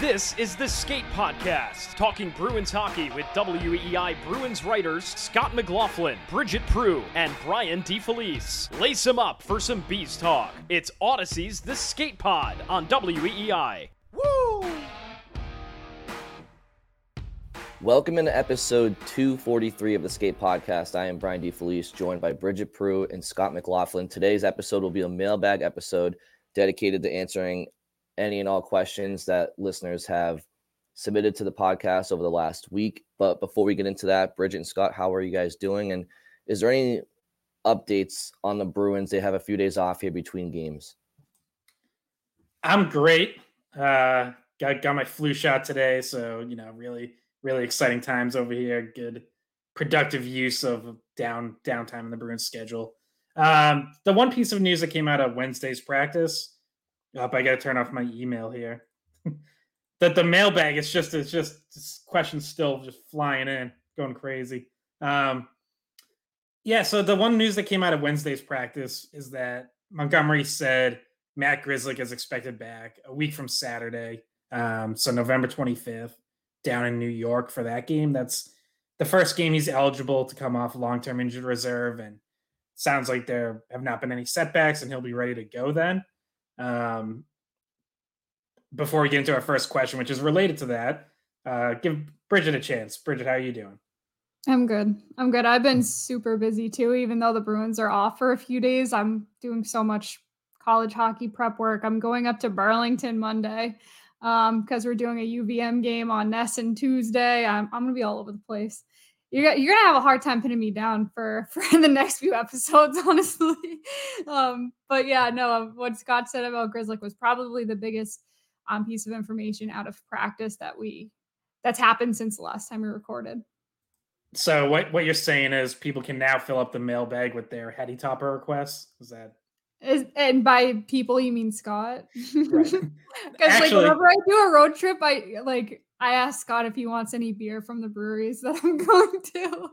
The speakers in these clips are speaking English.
This is the Skate Podcast, talking Bruins hockey with WEEI Bruins writers Scott McLaughlin, Bridget Proulx, and Brian DeFelice. Lace them up for some bees talk. It's Audacy's The Skate Pod on WEEI. Woo! Welcome into episode 243 of the Skate Podcast. I am Brian DeFelice, joined by Bridget Proulx and Scott McLaughlin. Today's episode will be a mailbag episode dedicated to answering any and all questions that listeners have submitted to the podcast over the last week. But before we get into that, Bridget and Scott, how are you guys doing? And is there any updates on the Bruins? They have a few days off here between games. I'm great. Uh, got got my flu shot today, so you know, really, really exciting times over here. Good, productive use of down downtime in the Bruins schedule. Um, the one piece of news that came out of Wednesday's practice up, I got to turn off my email here. that the mailbag it's just it's just questions still just flying in, going crazy. Um, yeah, so the one news that came out of Wednesday's practice is that Montgomery said Matt Grzelcyk is expected back a week from Saturday, um, so November 25th, down in New York for that game. That's the first game he's eligible to come off long-term injured reserve, and sounds like there have not been any setbacks, and he'll be ready to go then. Um, before we get into our first question, which is related to that, uh, give Bridget a chance. Bridget, how are you doing? I'm good. I'm good. I've been super busy too, even though the Bruins are off for a few days. I'm doing so much college hockey prep work. I'm going up to Burlington Monday um because we're doing a UVM game on Ness and Tuesday. I'm I'm gonna be all over the place you're, you're gonna have a hard time pinning me down for for the next few episodes honestly. Um but yeah no um, what scott said about Grzelcyk was probably the biggest um, piece of information out of practice that we that's happened since the last time we recorded. So what what you're saying is people can now fill up the mailbag with their heady topper requests? Is that is, and by people you mean Scott? Because right. like whenever I do a road trip, I like I ask Scott if he wants any beer from the breweries that I'm going to.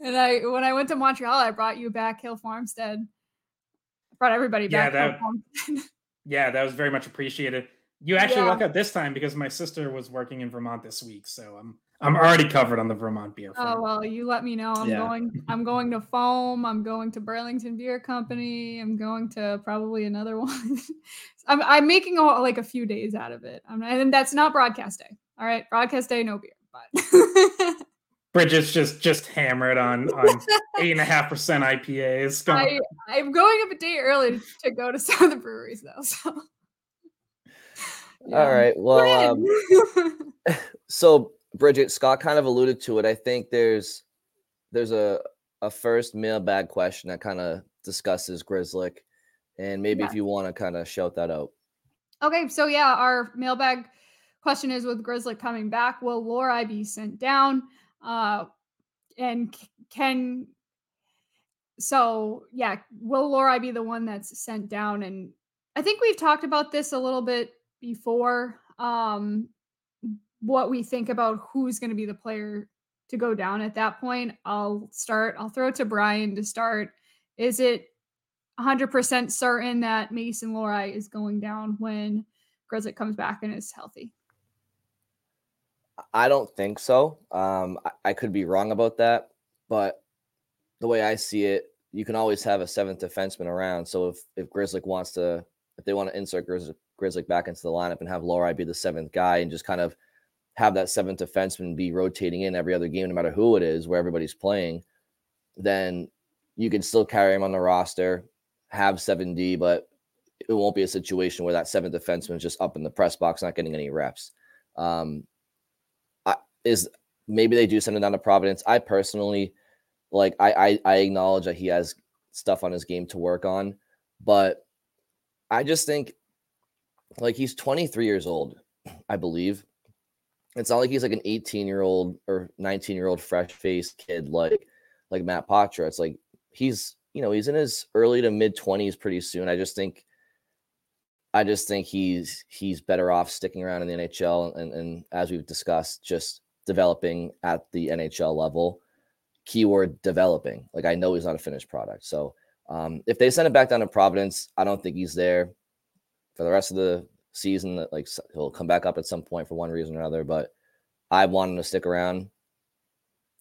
And I when I went to Montreal, I brought you back Hill Farmstead. I brought everybody back. Yeah, that, yeah, that was very much appreciated. You actually yeah. luck out this time because my sister was working in Vermont this week, so I'm I'm already covered on the Vermont beer. Front. Oh well, you let me know. I'm yeah. going. I'm going to Foam. I'm going to Burlington Beer Company. I'm going to probably another one. I'm I'm making a, like a few days out of it. I'm, and that's not broadcast day. All right, broadcast day, no beer, but. Bridget's just just hammered on on eight and a half percent IPAs. I, I'm going up a day early to go to some of the breweries though. So. Yeah. All right. Well, um, so Bridget Scott kind of alluded to it. I think there's there's a a first mailbag question that kind of discusses Grzelcyk, and maybe yeah. if you want to kind of shout that out. Okay, so yeah, our mailbag question is with Grzelcyk coming back, will Lohrei be sent down? Uh, and can so yeah, will Lohrei be the one that's sent down? And I think we've talked about this a little bit before. Um, what we think about who's going to be the player to go down at that point. I'll start, I'll throw it to Brian to start. Is it 100% certain that Mason Lohrei is going down when Grzelcyk comes back and is healthy? I don't think so. Um, I, I, could be wrong about that, but the way I see it, you can always have a seventh defenseman around. So if if Grzelcyk wants to, if they want to insert Grizzly, Grizzly back into the lineup and have Lohrei be the seventh guy and just kind of have that seventh defenseman be rotating in every other game, no matter who it is, where everybody's playing, then you can still carry him on the roster, have 7D, but it won't be a situation where that seventh defenseman is just up in the press box, not getting any reps. Um, I, is maybe they do send him down to Providence. I personally like I, I I acknowledge that he has stuff on his game to work on, but I just think like he's 23 years old, I believe. It's not like he's like an 18 year old or 19 year old fresh faced kid like like Matt Poitras. It's like he's you know he's in his early to mid 20s pretty soon. I just think I just think he's he's better off sticking around in the NHL and, and as we've discussed, just developing at the NHL level. Keyword developing. Like I know he's not a finished product. So um, if they send it back down to Providence, I don't think he's there for the rest of the season that like he'll come back up at some point for one reason or another. But I want him to stick around.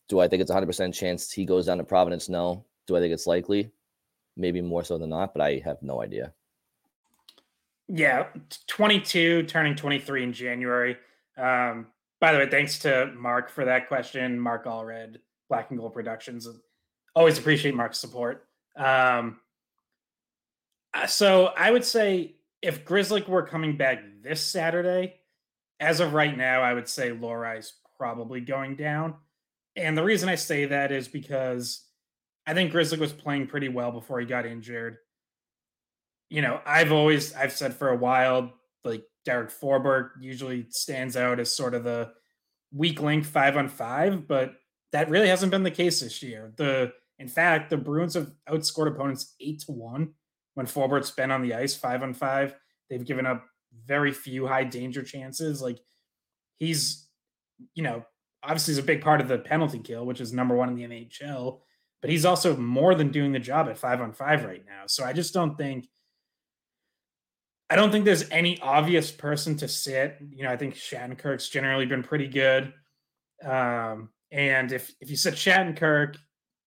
Do I think it's a hundred percent chance he goes down to Providence? No. Do I think it's likely? Maybe more so than not, but I have no idea. Yeah, 22, turning 23 in January. Um, by the way, thanks to Mark for that question. Mark Allred, Black and Gold Productions. Always appreciate Mark's support. Um, uh, so I would say if Grizzly were coming back this Saturday, as of right now, I would say Lohrei's probably going down. And the reason I say that is because I think Grizzly was playing pretty well before he got injured. You know, I've always I've said for a while, like Derek Forbort usually stands out as sort of the weak link five on five, but that really hasn't been the case this year. The in fact, the Bruins have outscored opponents eight to one when Forbort's been on the ice five on five. They've given up very few high danger chances. Like he's, you know, obviously is a big part of the penalty kill, which is number one in the NHL, but he's also more than doing the job at five on five right now. So I just don't think I don't think there's any obvious person to sit. You know, I think Shattenkirk's generally been pretty good. Um, and if if you sit Shattenkirk,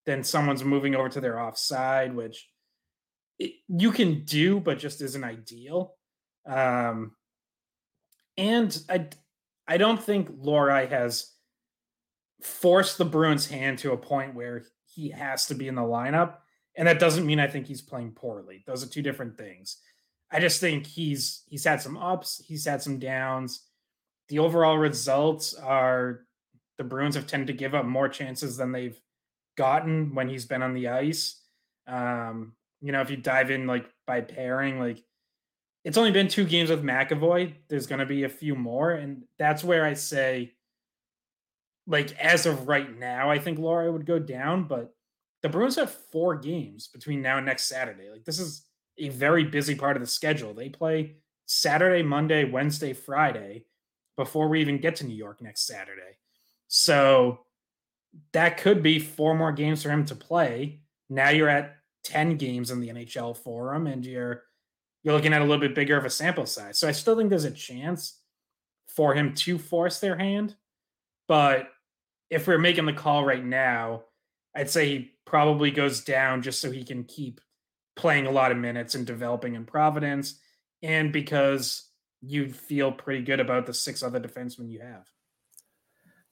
then someone's moving over to their offside, which it, you can do, but just isn't ideal. Um, and I I don't think Lohrei has forced the Bruins' hand to a point where he has to be in the lineup. And that doesn't mean I think he's playing poorly. Those are two different things. I just think he's he's had some ups, he's had some downs. The overall results are the Bruins have tended to give up more chances than they've gotten when he's been on the ice. Um, you know, if you dive in like by pairing, like it's only been two games with McAvoy. There's going to be a few more, and that's where I say, like as of right now, I think Lohrei would go down. But the Bruins have four games between now and next Saturday. Like this is a very busy part of the schedule. They play Saturday, Monday, Wednesday, Friday before we even get to New York next Saturday. So that could be four more games for him to play. Now you're at 10 games in the NHL for him and you're you're looking at a little bit bigger of a sample size. So I still think there's a chance for him to force their hand, but if we're making the call right now, I'd say he probably goes down just so he can keep playing a lot of minutes and developing in Providence, and because you feel pretty good about the six other defensemen you have.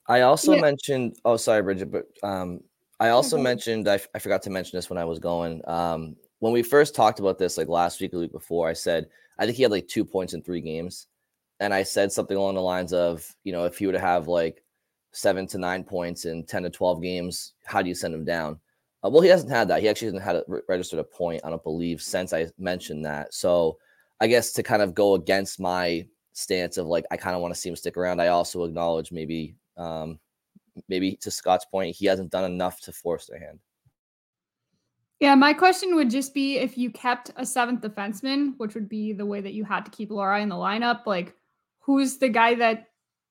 I also yeah. mentioned. Oh, sorry, Bridget, but um, I also mm-hmm. mentioned. I, I forgot to mention this when I was going. Um, when we first talked about this, like last week or week before, I said I think he had like two points in three games, and I said something along the lines of, you know, if he were to have like seven to nine points in ten to twelve games, how do you send him down? Uh, well, he hasn't had that. He actually hasn't had a, registered a point, I don't believe, since I mentioned that. So I guess to kind of go against my stance of like I kind of want to see him stick around, I also acknowledge maybe um maybe to Scott's point, he hasn't done enough to force their hand. Yeah, my question would just be if you kept a seventh defenseman, which would be the way that you had to keep Lohrei in the lineup, like who's the guy that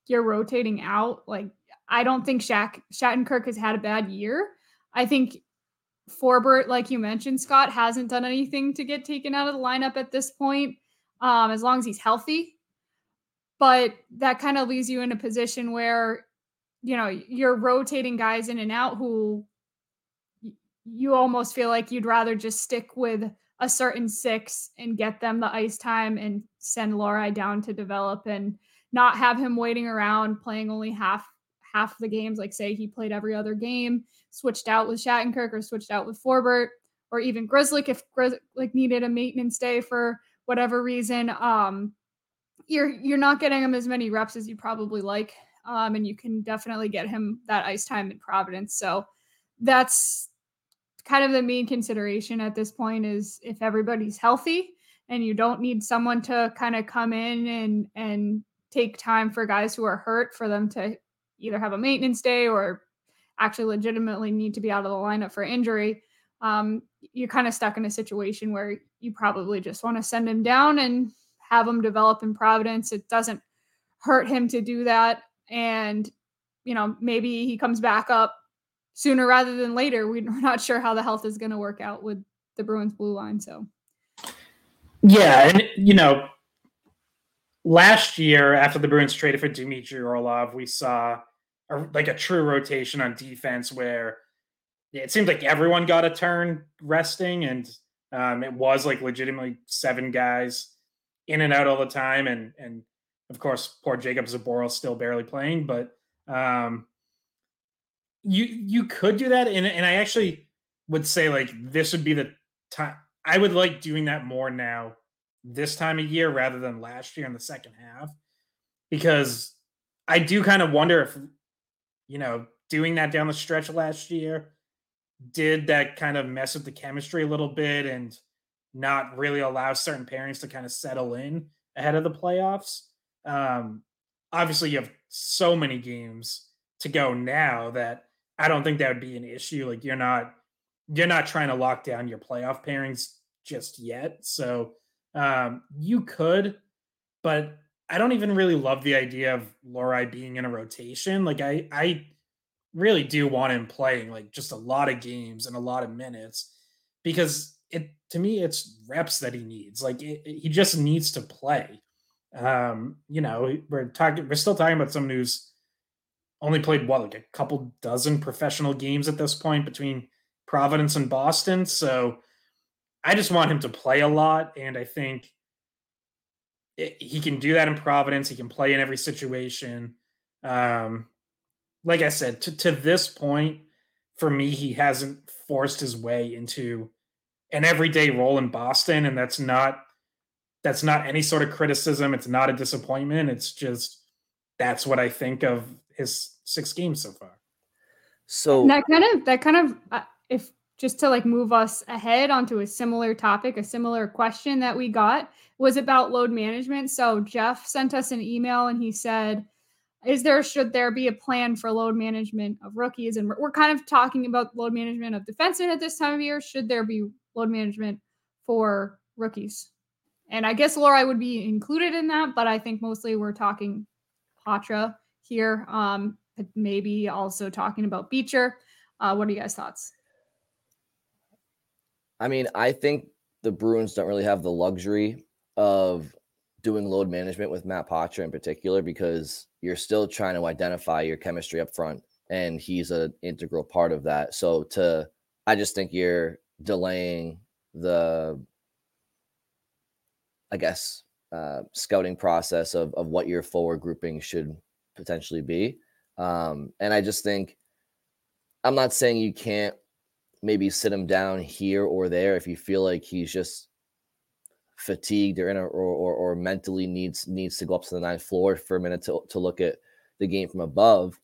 you're rotating out? Like, I don't think Shaq Shattenkirk has had a bad year. I think Forbort, like you mentioned, Scott hasn't done anything to get taken out of the lineup at this point, um, as long as he's healthy. But that kind of leaves you in a position where, you know, you're rotating guys in and out who you almost feel like you'd rather just stick with a certain six and get them the ice time and send Lohrei down to develop and not have him waiting around playing only half half the games. Like say he played every other game switched out with Shattenkirk or switched out with Forbort or even Grzelcyk if Grzelcyk needed a maintenance day for whatever reason. Um, you're you're not getting him as many reps as you probably like, um, and you can definitely get him that ice time in Providence. So that's kind of the main consideration at this point is if everybody's healthy and you don't need someone to kind of come in and and take time for guys who are hurt for them to either have a maintenance day or actually legitimately need to be out of the lineup for injury, um, you're kind of stuck in a situation where you probably just want to send him down and have him develop in Providence. It doesn't hurt him to do that. And, you know, maybe he comes back up sooner rather than later. We're not sure how the health is going to work out with the Bruins blue line. So, yeah. And, you know, last year after the Bruins traded for Dmitry Orlov, we saw a, like a true rotation on defense where it seemed like everyone got a turn resting, and um, it was like legitimately seven guys in and out all the time, and and of course poor Jakub Zboril still barely playing, but um, you you could do that, and and I actually would say like this would be the time I would like doing that more now this time of year rather than last year in the second half because I do kind of wonder if you know doing that down the stretch last year did that kind of mess with the chemistry a little bit and not really allow certain pairings to kind of settle in ahead of the playoffs. Um, obviously, you have so many games to go now that I don't think that would be an issue. Like you're not you're not trying to lock down your playoff pairings just yet. So um, you could, but I don't even really love the idea of Lohrei being in a rotation. Like I, I really do want him playing like just a lot of games and a lot of minutes because it to me it's reps that he needs. Like it, it, he just needs to play. Um, you know, we're talking, we're still talking about someone who's only played what like a couple dozen professional games at this point between Providence and Boston. So I just want him to play a lot. And I think it, he can do that in Providence. He can play in every situation. Um, like I said, to, to this point, for me, he hasn't forced his way into an everyday role in Boston. And that's not that's not any sort of criticism. It's not a disappointment. It's just that's what I think of his six games so far. So And that kind of that kind of uh, if just to like move us ahead onto a similar topic, a similar question that we got was about load management. So Jeff sent us an email and he said, "Is there should there be a plan for load management of rookies?" And we're, we're kind of talking about load management of defensemen at this time of year. Should there be load management for rookies? And I guess Lohrei would be included in that, but I think mostly we're talking Poitras here. Um, maybe also talking about Beecher. Uh, what are you guys' thoughts? I mean, I think the Bruins don't really have the luxury of doing load management with Matt Poitras in particular because you're still trying to identify your chemistry up front, and he's an integral part of that. So to, I just think you're delaying the, I guess, uh, scouting process of of what your forward grouping should potentially be. Um, and I just think, I'm not saying you can't maybe sit him down here or there if you feel like he's just fatigued or in a, or, or, or mentally needs needs to go up to the ninth floor for a minute to, to look at the game from above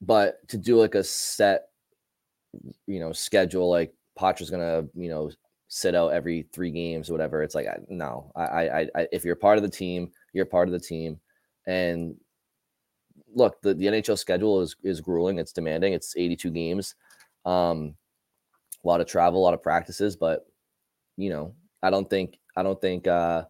but to do like a set you know schedule like Poitras's gonna you know sit out every three games or whatever it's like no I, I i if you're part of the team you're part of the team and look the, the nhl schedule is is grueling it's demanding it's 82 games um a lot of travel, a lot of practices, but you know, I don't think I don't think uh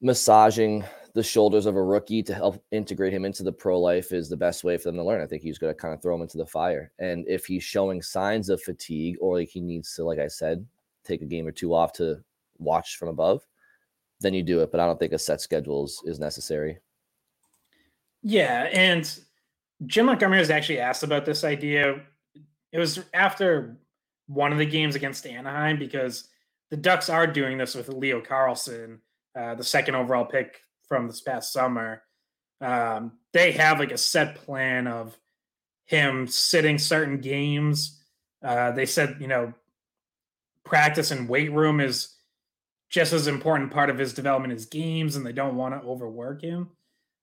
massaging the shoulders of a rookie to help integrate him into the pro life is the best way for them to learn. I think he's going to kind of throw him into the fire. And if he's showing signs of fatigue or like he needs to, like I said, take a game or two off to watch from above, then you do it. But I don't think a set schedule is, is necessary. Yeah. And Jim Montgomery was actually asked about this idea. It was after one of the games against Anaheim because the Ducks are doing this with Leo Carlsson, uh, the second overall pick from this past summer. Um, they have like a set plan of him sitting certain games. Uh, they said, you know, practice and weight room is just as important part of his development as games, and they don't want to overwork him.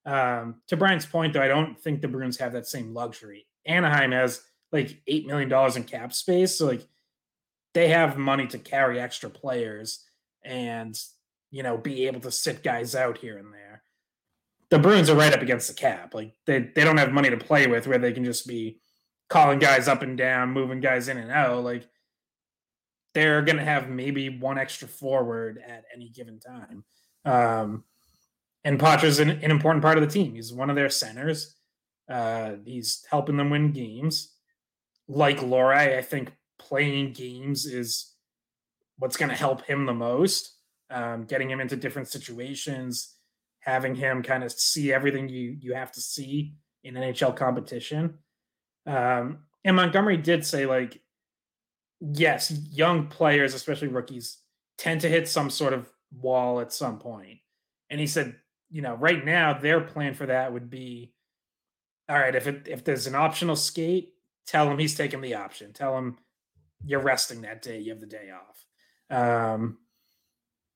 Um, to Brian's point, though, I don't think the Bruins have that same luxury. Anaheim has like eight million dollars in cap space, so like they have money to carry extra players and you know be able to sit guys out here and there. The Bruins are right up against the cap. Like they they don't have money to play with where they can just be calling guys up and down, moving guys in and out. Like they're going to have maybe one extra forward at any given time. Um, and Poitras's an, an important part of the team. He's one of their centers. Uh, he's helping them win games. Like Lohrei, I think playing games is what's going to help him the most. Um, getting him into different situations, having him kind of see everything you you have to see in NHL competition. Um, and Montgomery did say like, yes, young players, especially rookies, tend to hit some sort of wall at some point. And he said, you know, right now their plan for that would be, all right, if it, if there's an optional skate, tell him he's taking the option. Tell him you're resting that day. You have the day off. Um,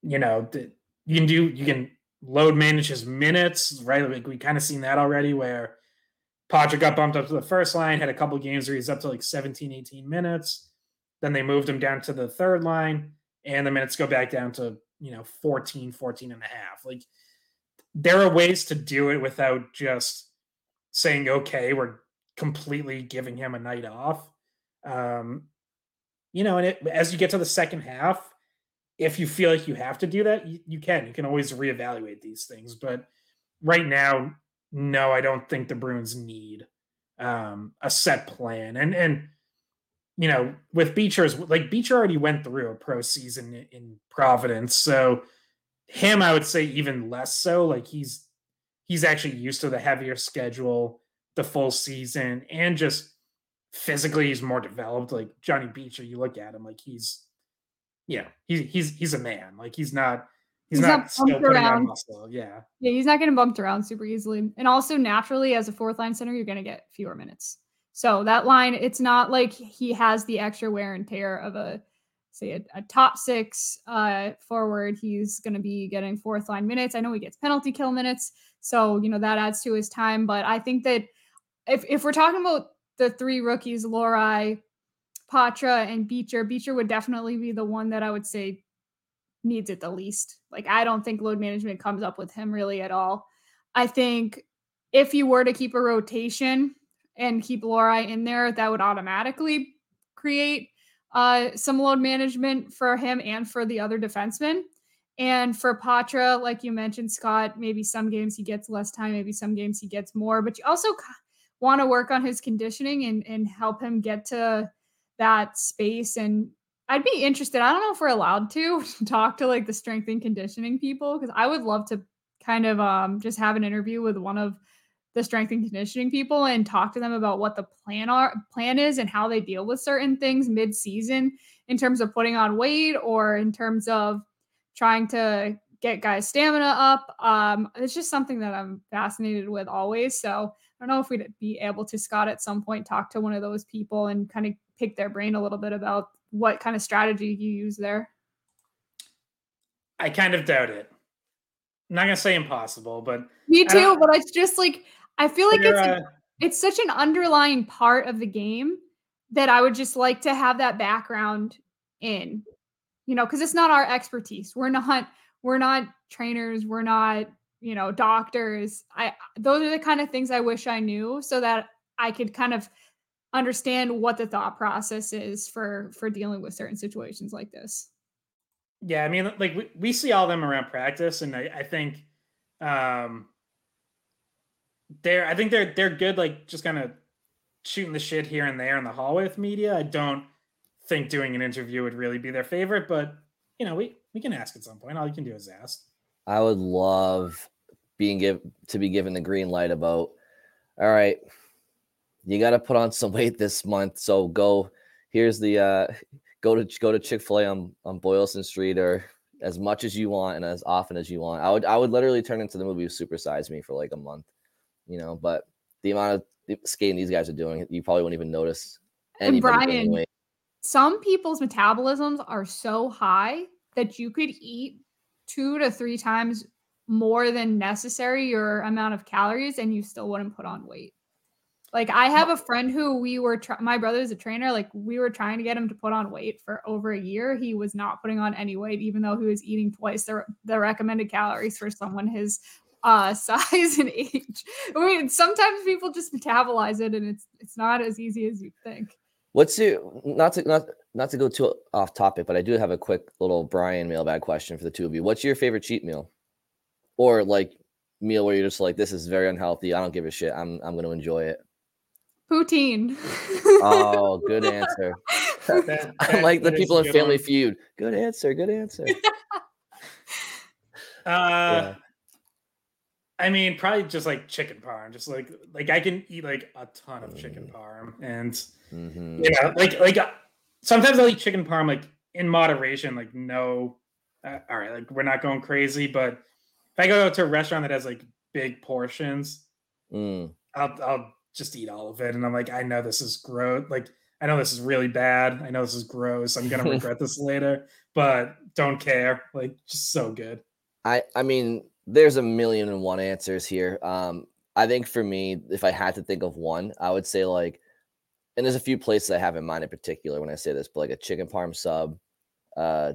you know, the, you can do you can load manage his minutes, right? Like we kind of seen that already where Patrick got bumped up to the first line, had a couple games where he's up to like 17, 18 minutes. Then they moved him down to the third line, and the minutes go back down to, you know, 14, 14 and a half. Like there are ways to do it without just saying, okay, we're completely giving him a night off. Um, you know, and it, as you get to the second half, if you feel like you have to do that, you, you can. You can always reevaluate these things. But right now, no, I don't think the Bruins need um, a set plan. And and you know, with Beecher's like Beecher already went through a pro season in, Providence, so him I would say even less so. Like he's he's actually used to the heavier schedule, the full season, and just physically he's more developed. Like Johnny Beecher, you look at him like he's yeah, he's he's he's a man. Like he's not He's, he's, not, not still putting around. on muscle. Yeah. Yeah, he's not getting bumped around super easily. And also naturally, as a fourth line center, you're gonna get fewer minutes. So that line, it's not like he has the extra wear and tear of a say a, a top six uh, forward. He's gonna be getting fourth line minutes. I know he gets penalty kill minutes, so you know that adds to his time. But I think that if if we're talking about the three rookies, Lohrei, Poitras, and Beecher, Beecher would definitely be the one that I would say needs it the least. Like I don't think load management comes up with him really at all. I think if you were to keep a rotation and keep Lohrei in there, that would automatically create uh, some load management for him and for the other defensemen. And for Poitras, like you mentioned, Scott, maybe some games he gets less time, maybe some games he gets more, but you also want to work on his conditioning and, and help him get to that space and I'd be interested. I don't know if we're allowed to talk to like the strength and conditioning people because I would love to kind of um just have an interview with one of the strength and conditioning people and talk to them about what the plan are plan is and how they deal with certain things mid-season in terms of putting on weight or in terms of trying to get guys stamina up. Um, it's just something that I'm fascinated with always. So I don't know if we'd be able to Scott at some point talk to one of those people and kind of pick their brain a little bit about what kind of strategy you use there. I kind of doubt it. I'm not gonna say impossible, but me too. But it's just like I feel like it's uh, it's such an underlying part of the game that I would just like to have that background in, you know, because it's not our expertise. We're not we're not trainers. We're not you know doctors. I those are the kind of things I wish I knew so that I could kind of understand what the thought process is for for dealing with certain situations like this yeah i mean like we, we see all them around practice and i, I think um they're i think they're they're good like just kind of shooting the shit here and there in the hallway with media i don't think doing an interview would really be their favorite but you know we we can ask at some point all you can do is ask i would love being give to be given the green light about all right you got to put on some weight this month. So go. Here's the uh, go to go to Chick Fil A on on Boylston Street or as much as you want and as often as you want. I would I would literally turn into the movie Super Size Me for like a month, you know. But the amount of skating these guys are doing, you probably won't even notice. And Brian, some people's metabolisms are so high that you could eat two to three times more than necessary your amount of calories and you still wouldn't put on weight. Like I have a friend who we were try- my brother's a trainer. Like we were trying to get him to put on weight for over a year. He was not putting on any weight, even though he was eating twice the, the recommended calories for someone his uh, size and age. I mean, sometimes people just metabolize it, and it's it's not as easy as you think. What's your not to not not to go too off topic, but I do have a quick little Brian mailbag question for the two of you. What's your favorite cheat meal, or like meal where you're just like, this is very unhealthy. I don't give a shit. I'm I'm going to enjoy it. Poutine. oh, good answer. that, that, like the people in Family one. Feud. Good answer. Good answer. uh, yeah. I mean, probably just like chicken parm. Just like like I can eat like a ton of chicken Mm. parm, and Mhm. you know, like like uh, sometimes I'll eat chicken parm like in moderation. Like no, uh, all right, like we're not going crazy, but if I go to a restaurant that has like big portions, Mm. I'll I'll just eat all of it, and I'm like, I know this is gross. Like I know this is really bad. I know this is gross. I'm gonna regret this later, but don't care. Like just so good. I I mean, there's a million and one answers here. Um, I think for me, if I had to think of one, I would say like, and there's a few places I have in mind in particular when I say this, but like a chicken parm sub, uh,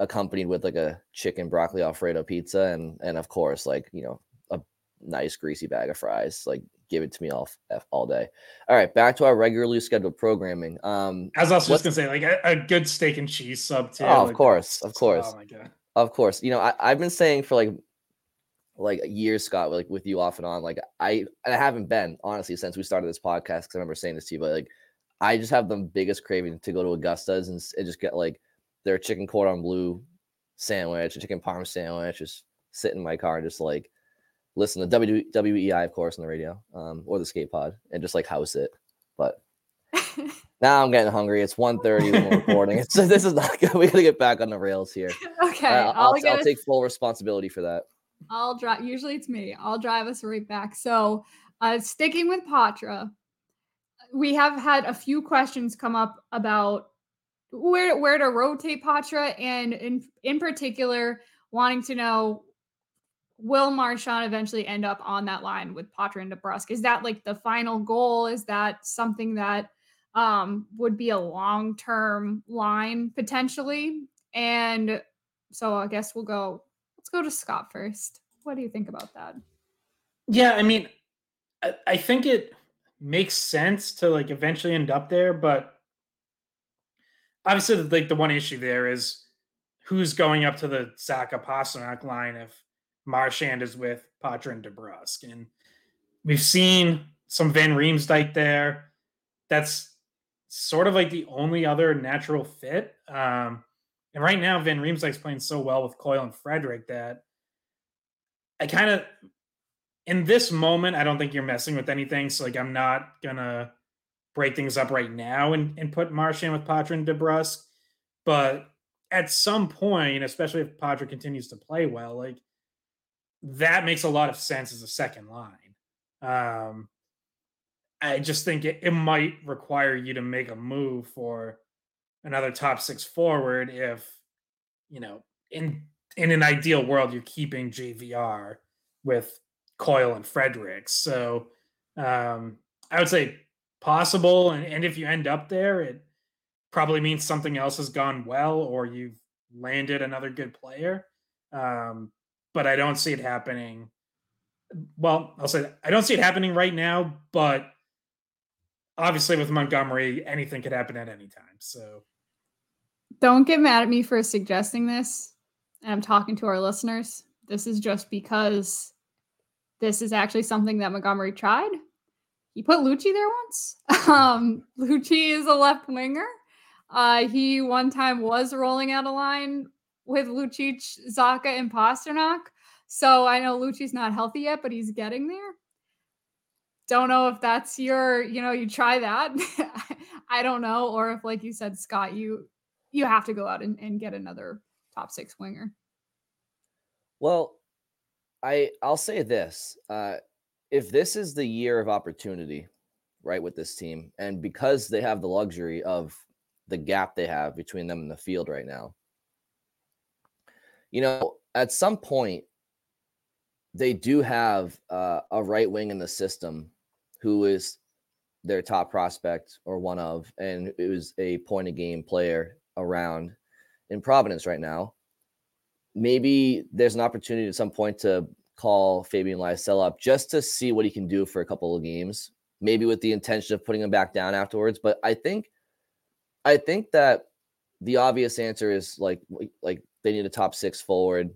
accompanied with like a chicken broccoli alfredo pizza, and and of course like you know a nice greasy bag of fries. Like give it to me all all day. All right, back to our regularly scheduled programming. Um, I was just gonna say like a, a good steak and cheese sub too. Oh, of like, course, of course. Oh my god. Of course, you know I, I've been saying for like like years, Scott, like with you off and on. Like I I haven't been honestly since we started this podcast because I remember saying this to you, but like I just have the biggest craving to go to Augusta's and, and just get like their chicken cordon bleu sandwich, a chicken parm sandwich, just sit in my car and just like listen to WEEI, of course, on the radio, um, or the skate pod, and just like house it. But now I'm getting hungry. It's 1.30 when we're recording. It's this is not good. We gotta get back on the rails here. okay, Uh, I'll, I'll, I'll take full responsibility for that. I'll drive. Usually it's me. I'll drive us right back. So, uh, sticking with Poitras, we have had a few questions come up about where where to rotate Poitras, and in in particular, wanting to know will Marchand eventually end up on that line with Poitras and DeBrusk? Is that like the final goal? Is that something that um, would be a long term line potentially? And so I guess we'll go. Go to Scott first. What do you think about that? Yeah, I mean, I, I think it makes sense to like eventually end up there, but obviously, like the one issue there is who's going up to the Zacha Pastrnak line if Marchand is with Poitras and DeBrusk, and we've seen some Van Riemsdyk there. That's sort of like the only other natural fit. Um, and right now, Van Riemsdyk's playing so well with Coyle and Frederic that I kind of in this moment, I don't think you're messing with anything. So like I'm not gonna break things up right now and, and put Marchand with Poitras and DeBrusk. But at some point, especially if Poitras continues to play well, like that makes a lot of sense as a second line. Um I just think it, it might require you to make a move for another top six forward if you know in in an ideal world you're keeping JVR with Coyle and Fredericks. So um, I would say possible. And, and if you end up there, it probably means something else has gone well or you've landed another good player. Um, but I don't see it happening. Well, I'll say that. I don't see it happening right now, but obviously with Montgomery, anything could happen at any time. So Don't get mad at me for suggesting this. And I'm talking to our listeners. This is just because this is actually something that Montgomery tried. He put Looch there once. Um, Looch is a left winger. Uh, he one time was rolling out a line with Lucic, Zacha, and Pastrnak. So I know Looch's not healthy yet, but he's getting there. Don't know if that's your, you know, you try that. I don't know. Or if, like you said, Scott, you you have to go out and, and get another top six winger. Well, I I'll say this: uh, if this is the year of opportunity, right, with this team, and because they have the luxury of the gap they have between them and the field right now, you know, at some point they do have uh, a right wing in the system who is their top prospect or one of, and it was a point of game player around in Providence right now. Maybe there's an opportunity at some point to call Fabian Lysell up just to see what he can do for a couple of games, maybe with the intention of putting him back down afterwards. But I think, I think that the obvious answer is like like they need a top six forward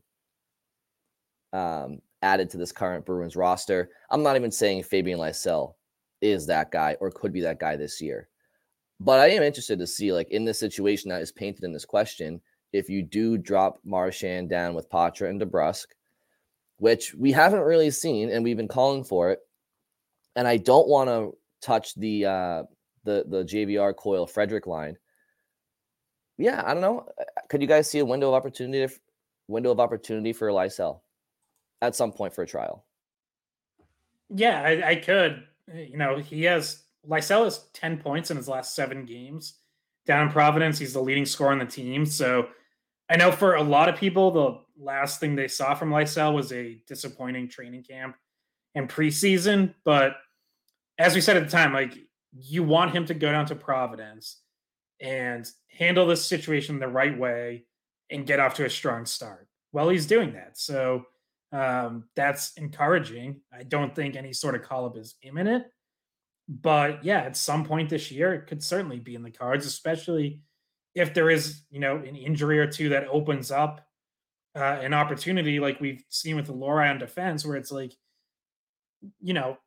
um, added to this current Bruins roster. I'm not even saying Fabian Lysell is that guy or could be that guy this year. But I am interested to see, like, in this situation that is painted in this question, if you do drop Marchand down with Poitras and DeBrusk, which we haven't really seen, and we've been calling for it. And I don't want to touch the uh, the the JVR Coyle Frederic line. Yeah, I don't know. Uh, could you guys see a window of opportunity window of opportunity for Lysell at some point for a trial? Yeah, I, I could. You know, he has Lysell has 10 points in his last seven games. Down in Providence, he's the leading scorer on the team. So I know for a lot of people, the last thing they saw from Lysell was a disappointing training camp and preseason. But as we said at the time, like you want him to go down to Providence and handle this situation the right way and get off to a strong start. Well, he's doing that. So um, that's encouraging. I don't think any sort of call up is imminent. But yeah, at some point this year, it could certainly be in the cards, especially if there is, you know, an injury or two that opens up uh, an opportunity like we've seen with the Lohrei on defense, where it's like, you know,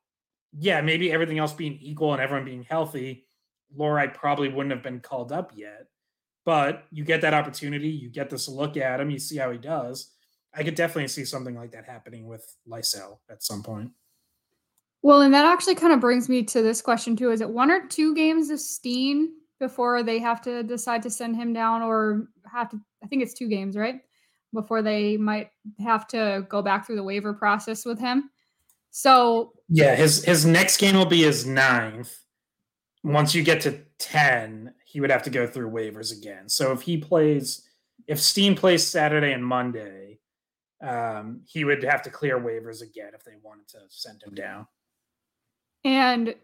yeah, maybe everything else being equal and everyone being healthy, Lohrei probably wouldn't have been called up yet. But you get that opportunity, you get this look at him, you see how he does. I could definitely see something like that happening with Lysell at some point. Well, and that actually kind of brings me to this question too. Is it one or two games of Steen before they have to decide to send him down or have to I think it's two games, right? Before they might have to go back through the waiver process with him. So Yeah, his his next game will be his ninth. Once you get to 10, he would have to go through waivers again. So if he plays if Steen plays Saturday and Monday, um, he would have to clear waivers again if they wanted to send him down. And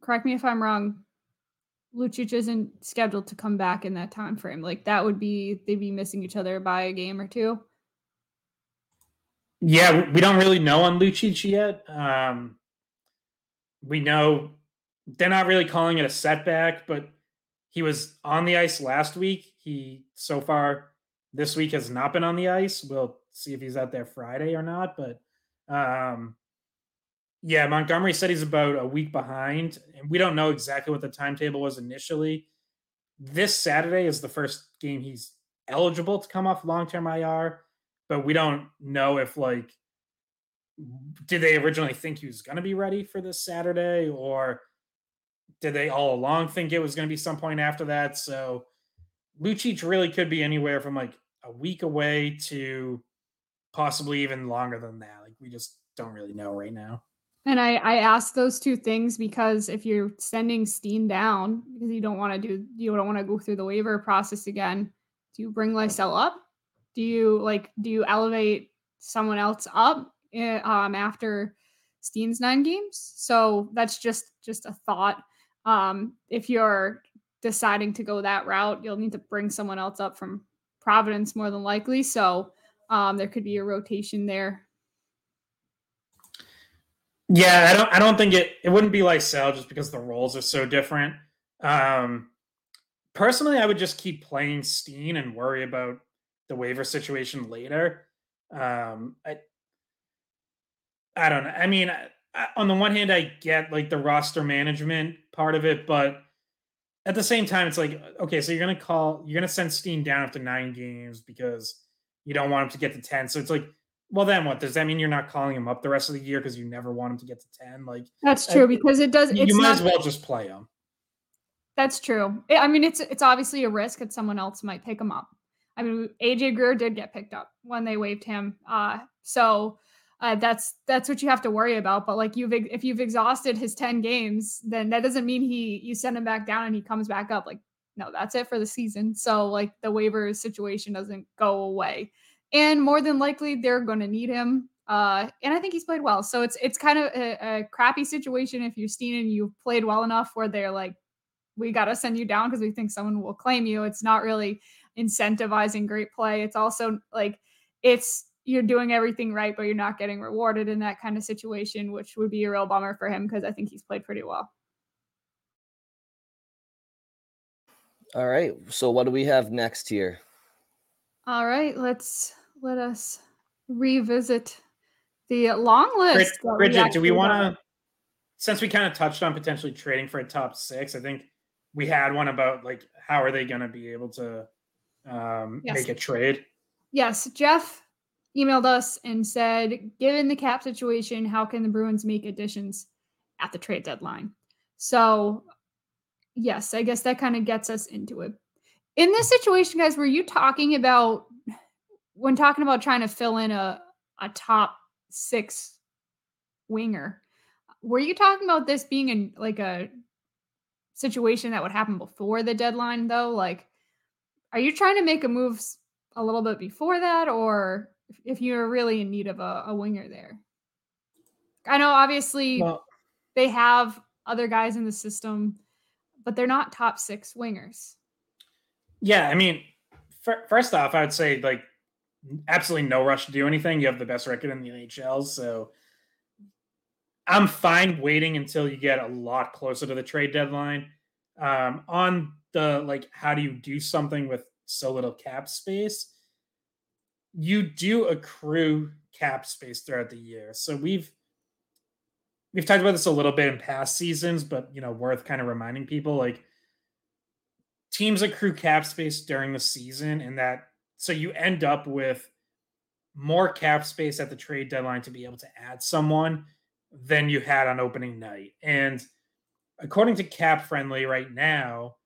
correct me if I'm wrong, Lucic isn't scheduled to come back in that time frame. Like that would be they'd be missing each other by a game or two. Yeah, we don't really know on Lucic yet. Um, we know they're not really calling it a setback, but he was on the ice last week. He so far this week has not been on the ice. We'll see if he's out there Friday or not, but um, yeah, Montgomery said he's about a week behind, and we don't know exactly what the timetable was initially. This Saturday is the first game he's eligible to come off long term IR, but we don't know if like did they originally think he was going to be ready for this Saturday, or did they all along think it was going to be some point after that? So Lucic really could be anywhere from like a week away to possibly even longer than that. Like we just don't really know right now. And I, I ask those two things because if you're sending Steen down because you don't want to do you don't want to go through the waiver process again, do you bring Lysell up? Do you like do you elevate someone else up eh, um, after Steen's nine games? So that's just just a thought. Um, if you're deciding to go that route, you'll need to bring someone else up from Providence more than likely. So um, there could be a rotation there yeah, I don't. I don't think it. It wouldn't be like Cell just because the roles are so different. Um, personally, I would just keep playing Steen and worry about the waiver situation later. Um, I, I don't know. I mean, I, on the one hand, I get like the roster management part of it, but at the same time, it's like, okay, so you're gonna call, you're gonna send Steen down after nine games because you don't want him to get to ten. So it's like well, then what? Does that mean you're not calling him up the rest of the year because you never want him to get to ten? Like that's true I, because it does. you might as well just play him. That's true. I mean, it's it's obviously a risk that someone else might pick him up. I mean, AJ Greer did get picked up when they waived him, uh, so uh, that's that's what you have to worry about. But like you've if you've exhausted his ten games, then that doesn't mean he you send him back down and he comes back up. Like no, that's it for the season. So like the waiver situation doesn't go away and more than likely they're going to need him. Uh, and I think he's played well. So it's it's kind of a, a crappy situation if you're Steen and you've played well enough where they're like, we got to send you down because we think someone will claim you. It's not really incentivizing great play. It's also like it's you're doing everything right, but you're not getting rewarded in that kind of situation, which would be a real bummer for him because I think he's played pretty well. All right. So what do we have next here? All right, let's let us revisit the long list. Bridget, do we want to? Since we kind of touched on potentially trading for a top six, I think we had one about like how are they going to be able to um, yes. make a trade. Yes, Jeff emailed us and said, given the cap situation, how can the Bruins make additions at the trade deadline? So, yes, I guess that kind of gets us into it. In this situation, guys, were you talking about when talking about trying to fill in a, a top six winger? Were you talking about this being in like a situation that would happen before the deadline, though? Like, are you trying to make a move a little bit before that, or if you're really in need of a, a winger there? I know obviously well, they have other guys in the system, but they're not top six wingers. Yeah, I mean, f- first off, I would say like absolutely no rush to do anything. You have the best record in the NHL, so I'm fine waiting until you get a lot closer to the trade deadline. Um, on the like, how do you do something with so little cap space? You do accrue cap space throughout the year. So we've we've talked about this a little bit in past seasons, but you know, worth kind of reminding people like teams accrue cap space during the season, and that so you end up with more cap space at the trade deadline to be able to add someone than you had on opening night. And according to Cap Friendly right now,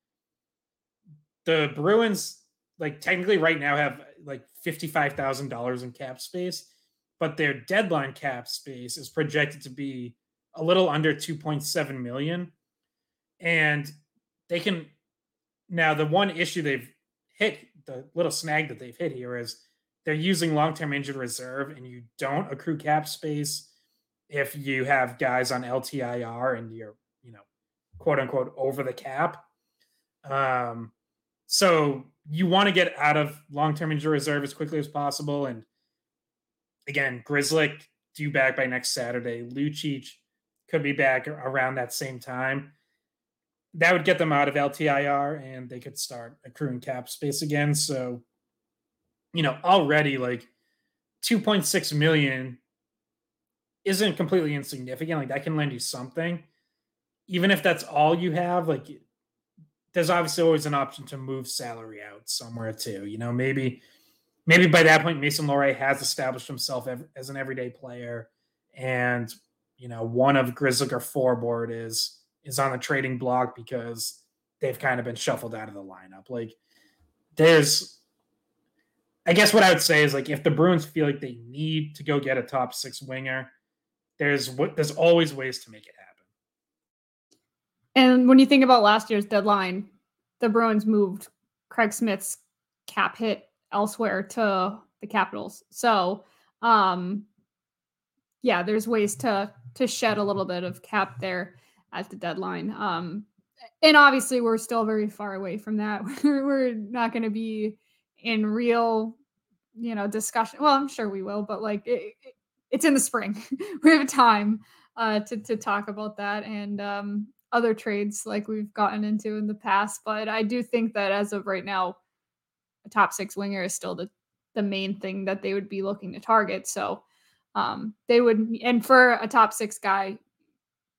the Bruins like technically right now have like $55,000 in cap space, but their deadline cap space is projected to be a little under 2.7 million. And they can now the one issue they've hit, the little snag that they've hit here is they're using long-term injured reserve and you don't accrue cap space if you have guys on LTIR and you're, you know, quote unquote over the cap. Um, so you want to get out of long-term injury reserve as quickly as possible. And again, Grzelcyk due back by next Saturday. Lucic could be back around that same time. That would get them out of LTIR and they could start accruing cap space again. So, you know, already like 2.6 million isn't completely insignificant. Like that can lend you something. Even if that's all you have, like there's obviously always an option to move salary out somewhere too. You know, maybe maybe by that point Mason Lohrei has established himself as an everyday player, and you know one of Grzelcyk or Forbort is is on the trading block because they've kind of been shuffled out of the lineup. Like there's I guess what I would say is like if the Bruins feel like they need to go get a top six winger, there's what there's always ways to make it happen. And when you think about last year's deadline, the Bruins moved Craig Smith's cap hit elsewhere to the Capitals. So, um, yeah, there's ways to to shed a little bit of cap there at the deadline. Um, and obviously, we're still very far away from that. we're not going to be in real, you know, discussion. Well, I'm sure we will, but like it, it's in the spring. we have time uh, to to talk about that and um, other trades like we've gotten into in the past. But I do think that as of right now, a top six winger is still the the main thing that they would be looking to target. So um, they would, and for a top six guy,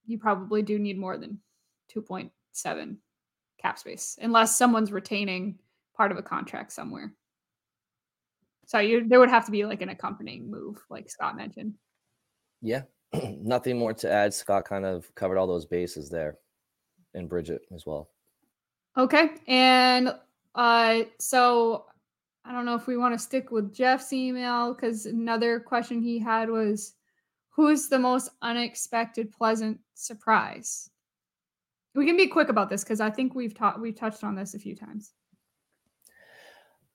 you probably do need more than two point seven cap space, unless someone's retaining part of a contract somewhere. So you there would have to be like an accompanying move, like Scott mentioned. Yeah, nothing more to add. Scott kind of covered all those bases there, and Bridgette as well. Okay, and uh, so I don't know if we want to stick with Jeff's email because another question he had was, "Who's the most unexpected, pleasant surprise?" We can be quick about this because I think we've taught we've touched on this a few times.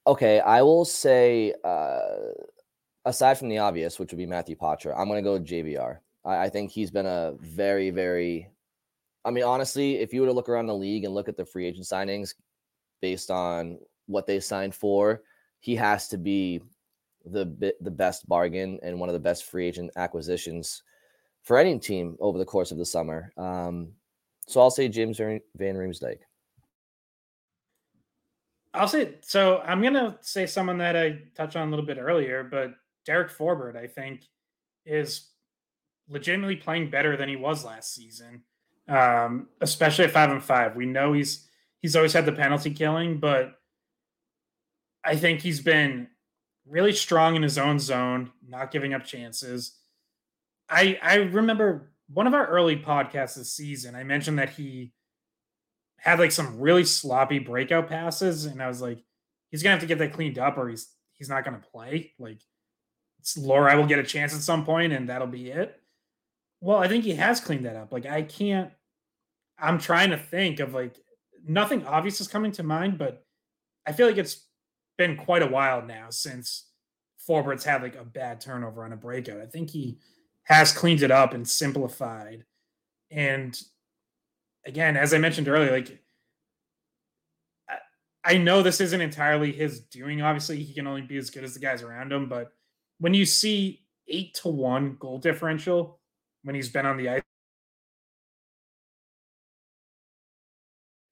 Okay, I will say, uh, aside from the obvious, which would be Matthew Poitras, I'm going to go with JVR. I, I think he's been a very, very. I mean, honestly, if you were to look around the league and look at the free agent signings based on what they signed for, he has to be the the best bargain and one of the best free agent acquisitions for any team over the course of the summer. Um, so I'll say James Van Riemsdyk. I'll say so. I'm gonna say someone that I touched on a little bit earlier, but Derek Forbort, I think, is legitimately playing better than he was last season, um, especially at five and five. We know he's he's always had the penalty killing, but I think he's been really strong in his own zone, not giving up chances. I I remember one of our early podcasts this season. I mentioned that he had like some really sloppy breakout passes, and I was like, he's gonna have to get that cleaned up, or he's he's not gonna play. Like, Lohrei will get a chance at some point, and that'll be it. Well, I think he has cleaned that up. Like, I can't. I'm trying to think of like nothing obvious is coming to mind, but I feel like it's been quite a while now since Forbort's had like a bad turnover on a breakout. I think he has cleaned it up and simplified. And again, as I mentioned earlier, like I know this isn't entirely his doing. Obviously, he can only be as good as the guys around him. But when you see eight to one goal differential when he's been on the ice,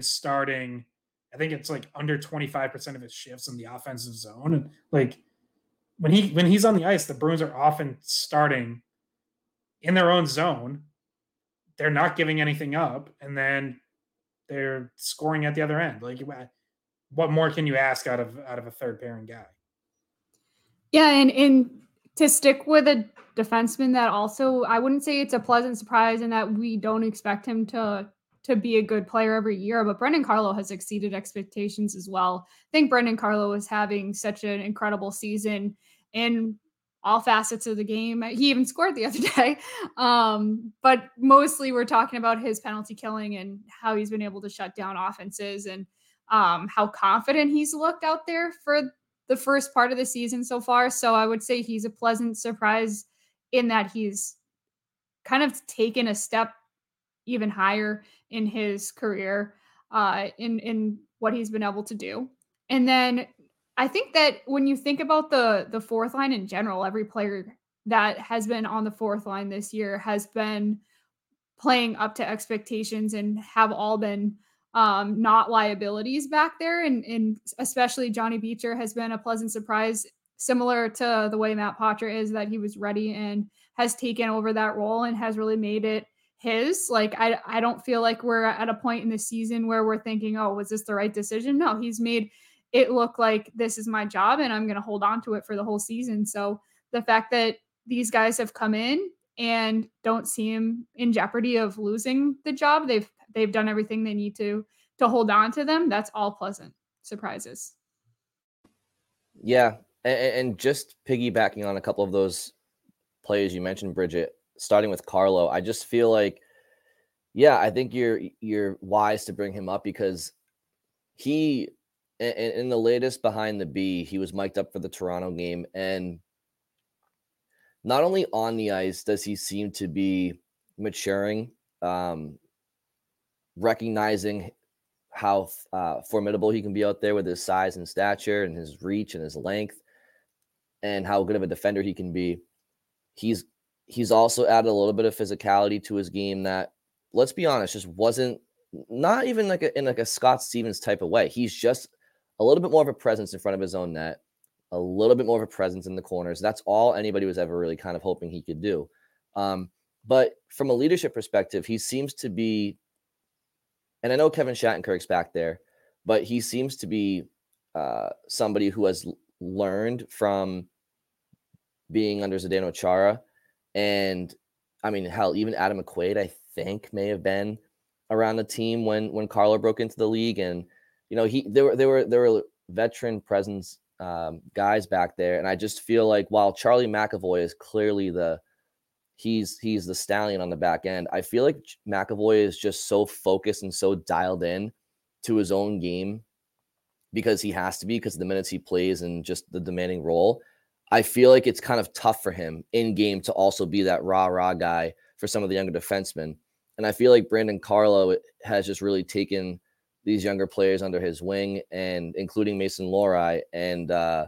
starting, I think it's like under 25% of his shifts in the offensive zone. And like when he when he's on the ice, the Bruins are often starting in their own zone. They're not giving anything up, and then they're scoring at the other end. Like what more can you ask out of out of a third pairing guy? Yeah, and and to stick with a defenseman that also I wouldn't say it's a pleasant surprise in that we don't expect him to to be a good player every year, but Brandon Carlo has exceeded expectations as well. I think Brandon Carlo is having such an incredible season in all facets of the game. He even scored the other day. Um, but mostly we're talking about his penalty killing and how he's been able to shut down offenses and um, how confident he's looked out there for the first part of the season so far. So I would say he's a pleasant surprise in that he's kind of taken a step even higher in his career uh, in in what he's been able to do. And then I think that when you think about the the fourth line in general, every player that has been on the fourth line this year has been playing up to expectations and have all been um, not liabilities back there. And, and especially Johnny Beecher has been a pleasant surprise, similar to the way Matt Poitras is, that he was ready and has taken over that role and has really made it his. Like, I, I don't feel like we're at a point in the season where we're thinking, oh, was this the right decision? No, he's made it look like this is my job and I'm going to hold on to it for the whole season. So the fact that these guys have come in and don't seem in jeopardy of losing the job, they've they've done everything they need to to hold on to them. That's all pleasant surprises. Yeah, and, and just piggybacking on a couple of those plays you mentioned, Bridgette, starting with Carlo, I just feel like, yeah, I think you're you're wise to bring him up because he in, in the latest behind the B, he was mic'd up for the Toronto game, and not only on the ice does he seem to be maturing um, recognizing how uh, formidable he can be out there with his size and stature and his reach and his length and how good of a defender he can be he's he's also added a little bit of physicality to his game that let's be honest just wasn't not even like a, in like a scott stevens type of way. He's just a little bit more of a presence in front of his own net a little bit more of a presence in the corners. That's all anybody was ever really kind of hoping he could do. Um, but from a leadership perspective he seems to be and I know Kevin Shattenkirk's back there, but he seems to be uh, somebody who has learned from being under Zdeno Chara. And I mean, hell, even Adam McQuaid, I think, may have been around the team when when Carlo broke into the league. And you know, he there were there were there were veteran presence um, guys back there. And I just feel like while Charlie McAvoy is clearly the he's he's the stallion on the back end. I feel like McAvoy is just so focused and so dialed in to his own game because he has to be because the minutes he plays and just the demanding role. I feel like it's kind of tough for him in game to also be that rah rah guy for some of the younger defensemen. And I feel like Brandon Carlo has just really taken these younger players under his wing and including Mason Lohrei. And uh,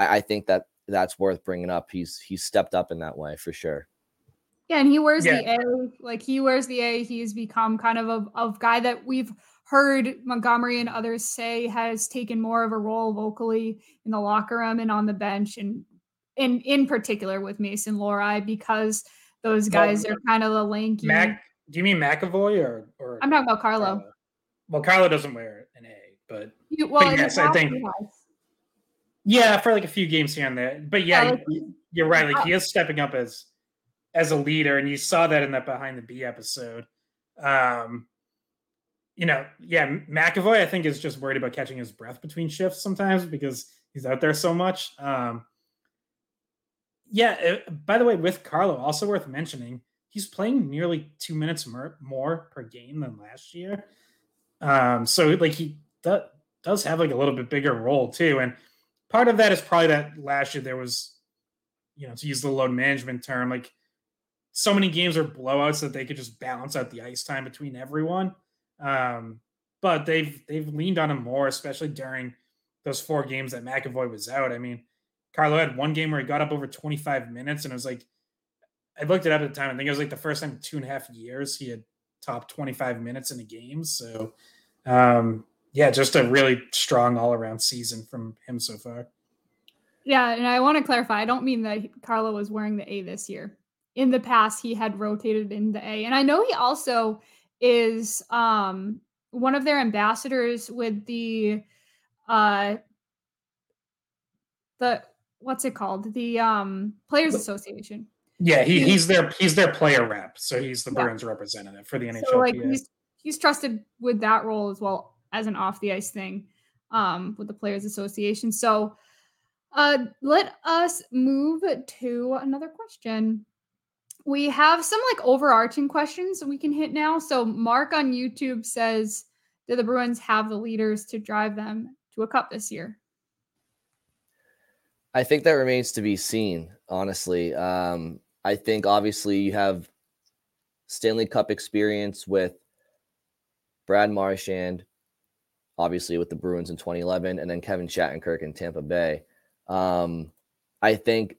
I, I think that that's worth bringing up. He's he's stepped up in that way for sure. Yeah, and he wears yeah. the A. Like he wears the A. He's become kind of a, a guy that we've heard Montgomery and others say has taken more of a role vocally in the locker room and on the bench, and in in particular with Mason Lohrei because those guys well, are kind of the lanky. Mac, do you mean McAvoy or or? I'm talking about Carlo. Uh, well, Carlo doesn't wear an A, but, well, but yes, I think. Yeah, for like a few games here and there. But yeah, Yeah, like- you- you're right. Like he is stepping up as as a leader, and you saw that in that behind the B episode. Um, you know, yeah, McAvoy, I think, is just worried about catching his breath between shifts sometimes because he's out there so much. Um, yeah, uh, by the way, with Carlo, also worth mentioning, he's playing nearly two minutes more, more per game than last year. Um, so like he do, does have like a little bit bigger role too, and part of that is probably that last year there was, you know, to use the load management term, like so many games are blowouts that they could just balance out the ice time between everyone. Um, but they've they've leaned on him more, especially during those four games that McAvoy was out. I mean, Carlo had one game where he got up over 25 minutes, and it was like I looked it up at the time. I think it was like the first time in two and a half years he had top 25 minutes in a game. So um yeah, just a really strong all around season from him so far. Yeah, and I want to clarify. I don't mean that Carlo was wearing the A this year. In the past, he had rotated in the A, and I know he also is um, one of their ambassadors with the uh, the what's it called? The um, Players Association. Yeah, he, He- he's their he's their player rep, so he's the Yeah. Bruins representative for the NHL. So like he's he's trusted with that role as well as an off the ice thing um, with the Players Association. So uh, let us move to another question. We have some like overarching questions that we can hit now. So Mark on YouTube says, "Do the Bruins have the leaders to drive them to a cup this year?" I think that remains to be seen, honestly. Um, I think obviously you have Stanley Cup experience with Brad Marchand, obviously with the Bruins in 2011, and then Kevin Shattenkirk in Tampa Bay. Um, I think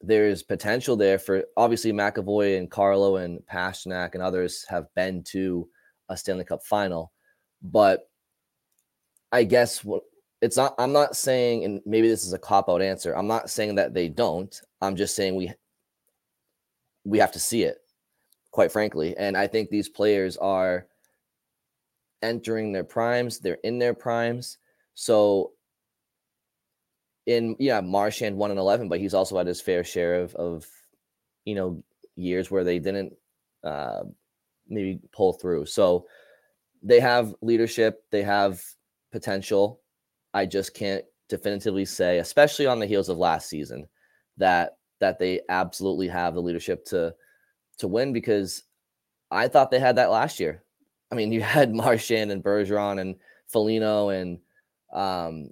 there's potential there for obviously McAvoy and Carlo and Pastrnak and others have been to a Stanley Cup final, but I guess what it's not i'm not saying and maybe this is a cop out answer i'm not saying that they don't i'm just saying we we have to see it quite frankly and i think these players are entering their primes they're in their primes so in yeah marchand 1 and 11 but he's also had his fair share of of you know years where they didn't uh maybe pull through so they have leadership they have potential I just can't definitively say, especially on the heels of last season, that that they absolutely have the leadership to to win because I thought they had that last year. I mean, you had Marchand and Bergeron and Foligno and um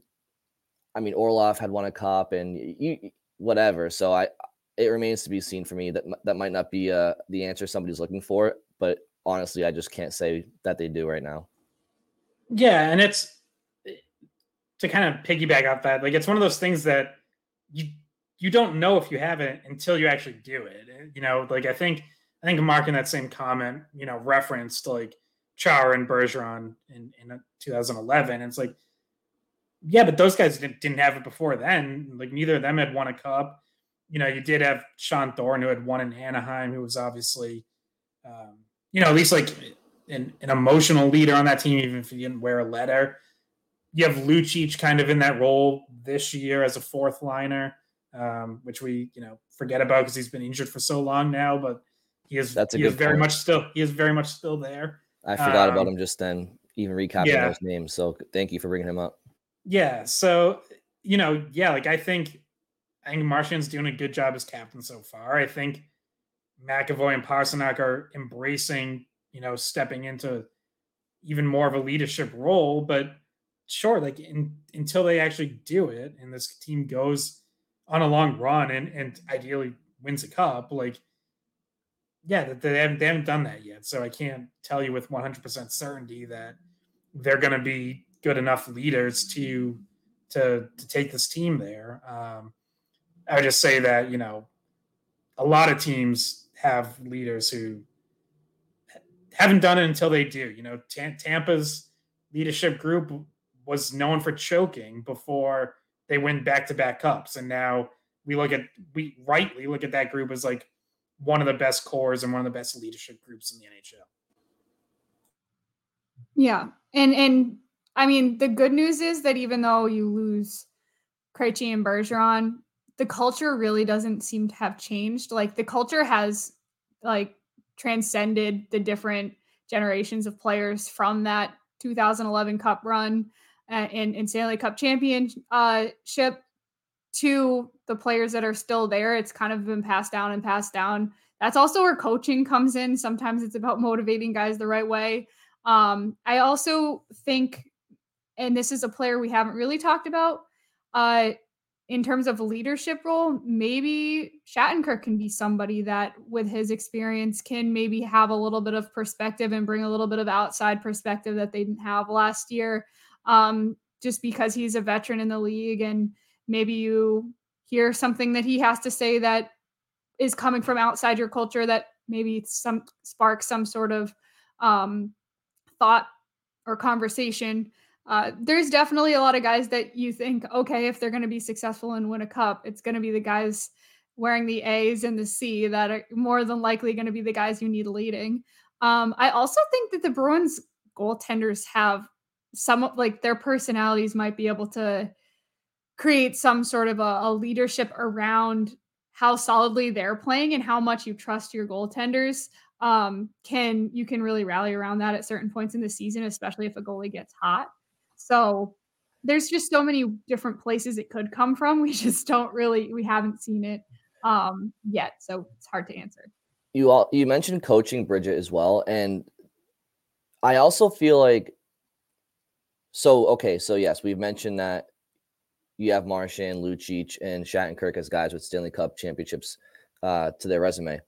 I mean Orlov had won a cup and you whatever. So I it remains to be seen for me that that might not be uh the answer somebody's looking for, but honestly, I just can't say that they do right now. Yeah, and it's to kind of piggyback off that, like it's one of those things that you you don't know if you have it until you actually do it. You know, like I think I think Mark in that same comment, you know, referenced like Chara and Bergeron in, in 2011. And it's like, yeah, but those guys didn't, didn't have it before then. Like neither of them had won a cup. You know, you did have Sean Thorne who had won in Anaheim, who was obviously, um, you know, at least like an, an emotional leader on that team, even if he didn't wear a letter you have Lucic kind of in that role this year as a fourth liner, um, which we you know forget about because he's been injured for so long now. But he is That's a he is very point. much still he is very much still there. I forgot about Um, him just then, even recapping yeah. those names. So thank you for bringing him up. Yeah, so you know, yeah, like I think I think Marchand's doing a good job as captain so far. I think McAvoy and Pastrnak are embracing, you know, stepping into even more of a leadership role. But sure, like in, until they actually do it and this team goes on a long run and, and ideally wins a cup, like yeah, they haven't they haven't done that yet. So I can't tell you with 100% certainty that they're going to be good enough leaders to to to take this team there. Um, I would just say that you know a lot of teams have leaders who haven't done it until they do. You know, Tam- Tampa's leadership group was known for choking before they win back-to-back cups, and now we look at we rightly look at that group as like one of the best cores and one of the best leadership groups in the NHL. Yeah. And and I mean the good news is that even though you lose Krejci and Bergeron, the culture really doesn't seem to have changed. Like the culture has like transcended the different generations of players from that 2011 Cup run and, uh, and Stanley Cup championship to the players that are still there. It's kind of been passed down and passed down. That's also where coaching comes in. Sometimes it's about motivating guys the right way. Um, I also think, and this is a player we haven't really talked about, uh, in terms of leadership role, maybe Shattenkirk can be somebody that, with his experience, can maybe have a little bit of perspective and bring a little bit of outside perspective that they didn't have last year. Um, just because he's a veteran in the league, and maybe you hear something that he has to say that is coming from outside your culture that maybe some sparks some sort of um, thought or conversation uh, there's definitely a lot of guys that you think, okay, if they're going to be successful and win a cup, it's going to be the guys wearing the A's and the C that are more than likely going to be the guys you need leading. Um, I also think that the Bruins goaltenders have some like their personalities might be able to create some sort of a, a leadership around how solidly they're playing and how much you trust your goaltenders um, can you can really rally around that at certain points in the season, especially if a goalie gets hot. So there's just so many different places it could come from. We just don't really we haven't seen it um yet. So it's hard to answer. You all you mentioned coaching Bridgette as well. And I also feel like so okay, so yes, we've mentioned that you have Marchand, Lucic, and Shattenkirk as guys with Stanley Cup championships uh, to their resume.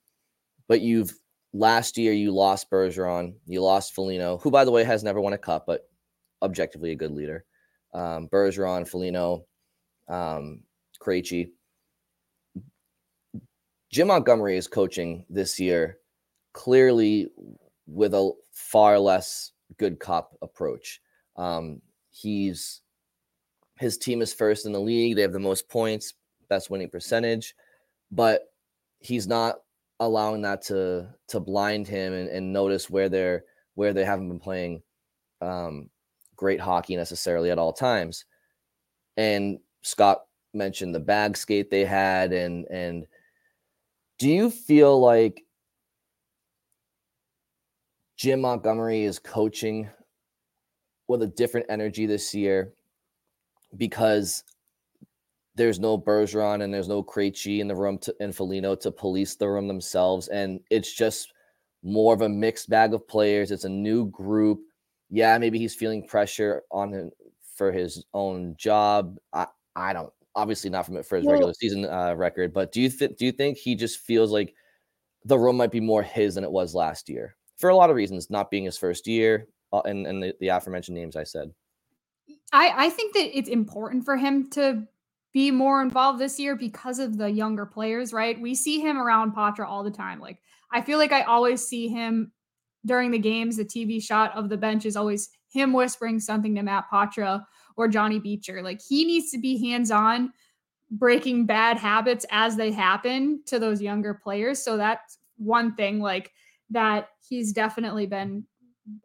But you've last year you lost Bergeron, you lost Foligno, who by the way has never won a cup, but objectively a good leader. Um, Bergeron, Foligno, um, Krejci. Jim Montgomery is coaching this year clearly with a far less good cop approach. Um, he's his team is first in the league. They have the most points, best winning percentage, but he's not allowing that to to blind him and, and notice where they're where they haven't been playing um, great hockey necessarily at all times. And Scott mentioned the bag skate they had and and do you feel like Jim Montgomery is coaching with a different energy this year because there's no Bergeron and there's no Krejci in the room to, and Foligno to police the room themselves, and it's just more of a mixed bag of players. It's a new group yeah, maybe he's feeling pressure on him for his own job. I, I don't obviously not from it for his well, regular season uh, record, but do you th- do you think he just feels like the room might be more his than it was last year for a lot of reasons, not being his first year and and the, the aforementioned names I said. I I think that it's important for him to be more involved this year because of the younger players, right? We see him around Poitras all the time. Like I feel like I always see him during the games, the TV shot of the bench is always him whispering something to Matt Poitras or Johnny Beecher. Like he needs to be hands on, breaking bad habits as they happen to those younger players. So that's one thing like that he's definitely been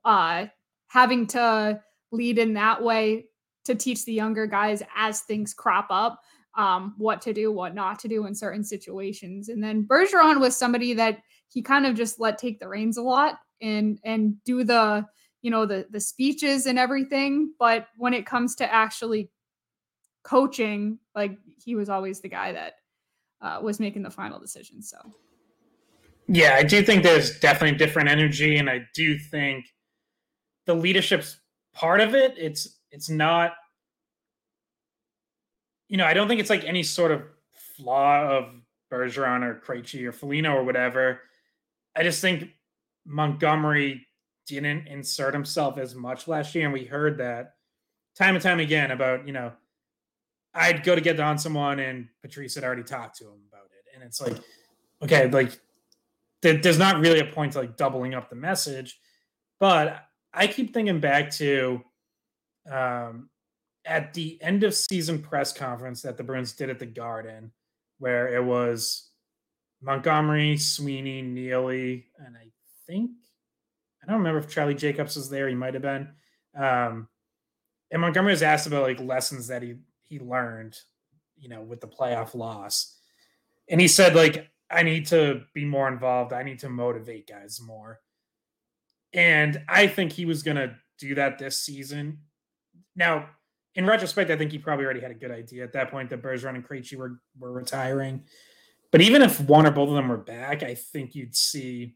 uh having to lead in that way to teach the younger guys as things crop up um, what to do, what not to do in certain situations. And then Bergeron was somebody that he kind of just let take the reins a lot and and do the you know the the speeches and everything but when it comes to actually coaching like he was always the guy that uh, was making the final decision so yeah i do think there's definitely different energy and i do think the leadership's part of it it's it's not you know i don't think it's like any sort of flaw of bergeron or Krejci or Foligno or whatever. I just think Montgomery didn't insert himself as much last year, and we heard that time and time again about you know I'd go to get on someone, and Patrice had already talked to him about it, and it's like okay, like there's not really a point to like doubling up the message, but I keep thinking back to um, at the end of season press conference that the Bruins did at the Garden, where it was Montgomery, Sweeney, Neely, and I think I don't remember if Charlie Jacobs was there. He might have been. Um, and Montgomery was asked about like lessons that he he learned you know, with the playoff loss. And he said, like, I need to be more involved. I need to motivate guys more. And I think he was going to do that this season. Now, in retrospect, I think he probably already had a good idea at that point that Bergeron and Krejci were, were retiring. But even if one or both of them were back, I think you'd see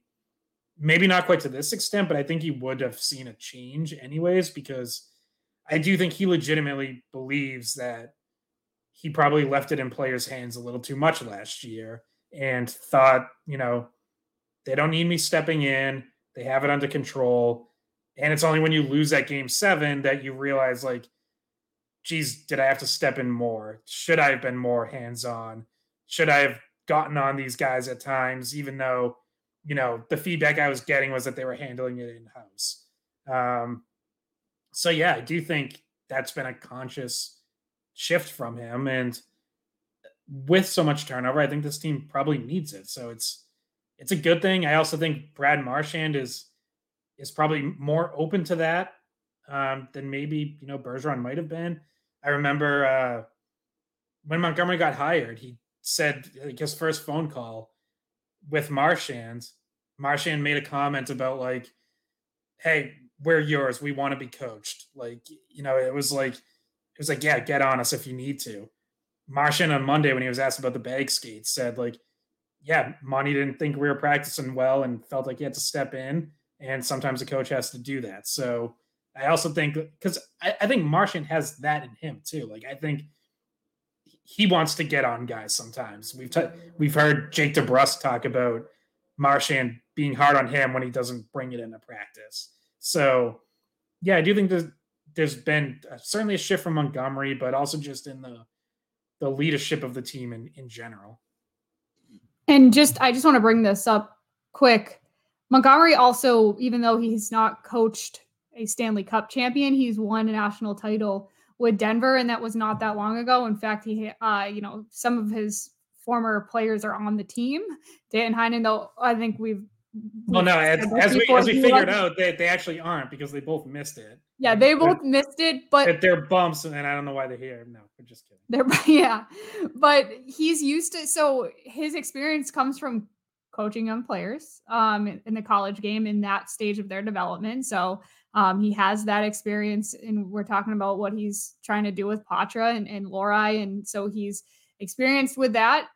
maybe not quite to this extent, but I think you would have seen a change anyways, because I do think he legitimately believes that he probably left it in players' hands a little too much last year and thought, you know, they don't need me stepping in. They have it under control. And it's only when you lose that game seven that you realize, like, geez, did I have to step in more? Should I have been more hands on? Should I have gotten on these guys at times, even though, you know, the feedback I was getting was that they were handling it in house. Um, so, yeah, I do think that's been a conscious shift from him. And with so much turnover, I think this team probably needs it. So it's it's a good thing. I also think Brad Marchand is is probably more open to that um, than maybe you know Bergeron might have been. I remember uh, when Montgomery got hired, he said like, his first phone call with Marchand. Marchand made a comment about like, "Hey, we're yours. We want to be coached." Like you know, it was like it was like, "Yeah, get on us if you need to." Marchand on Monday when he was asked about the bag skates said like, "Yeah, Monty didn't think we were practicing well and felt like he had to step in." and sometimes the coach has to do that. So I also think because I, I, think Marchand has that in him too. Like I think he wants to get on guys sometimes. We've t- we've heard Jake DeBrusk talk about Marchand being hard on him when he doesn't bring it into practice. So yeah, I do think there's there's been uh, certainly a shift from Montgomery, but also just in the the leadership of the team in in general. And just I just want to bring this up quick Montgomery also, even though he's not coached a Stanley Cup champion, he's won a national title with Denver, and that was not that long ago. In fact, he, uh, you know, some of his former players are on the team. Dan Heinen, though, I think we've. Well, no, as, as we as we figured out, they, they actually aren't because they both missed it. Yeah, they both missed it, but they're bumps, and I don't know why they're here. No, we're just kidding. They're yeah, but he's used to. So his experience comes from coaching young players um, in the college game in that stage of their development. So um, he has that experience, and we're talking about what he's trying to do with Poitras and, and Lohrei, and so he's experienced with that.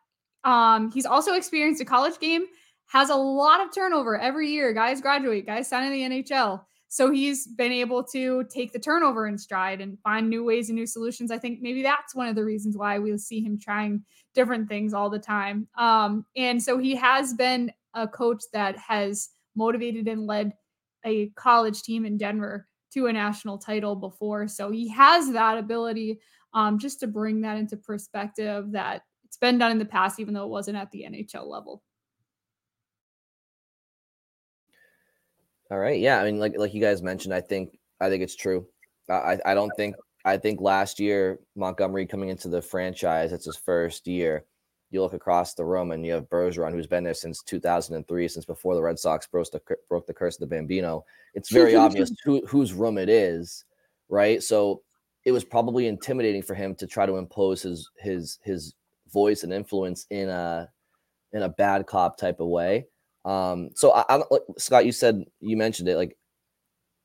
Um, he's also experienced a college game, has a lot of turnover every year. Guys graduate, guys sign in the NHL. So he's been able to take the turnover in stride and find new ways and new solutions. I think maybe that's one of the reasons why we'll see him trying different things all the time. Um, and so he has been a coach that has motivated and led a college team in Denver to a national title before. So he has that ability um, just to bring that into perspective that it's been done in the past, even though it wasn't at the NHL level. All right. Yeah. I mean, like like you guys mentioned, I think I think it's true. I I don't think I think last year Montgomery coming into the franchise, it's his first year. You look across the room and you have Bergeron, who's been there since 2003, since before the Red Sox broke the broke the curse of the Bambino. It's very obvious who, whose room it is, right? So it was probably intimidating for him to try to impose his his his voice and influence in a in a bad cop type of way. Um, so I, I like, Scott, you said you mentioned it. Like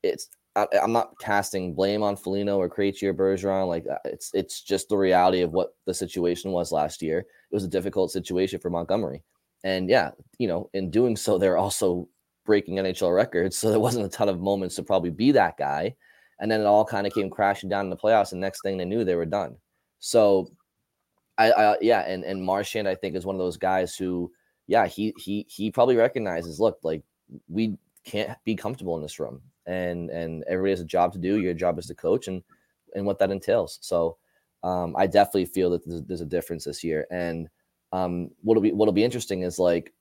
it's I, am not casting blame on Foligno or Krejci or Bergeron. Like uh, it's it's just the reality of what the situation was last year. It was a difficult situation for Montgomery, and yeah, you know, in doing so, they're also breaking NHL records. So there wasn't a ton of moments to probably be that guy. And then it all kind of came crashing down in the playoffs. And next thing they knew, they were done. So I, I yeah, and and Marchand I think is one of those guys who yeah, he he he probably recognizes, look, like we can't be comfortable in this room, and and everybody has a job to do. Your job is to coach, and and what that entails. So, um, I definitely feel that there's, there's a difference this year. And um, what'll be what'll be interesting is like,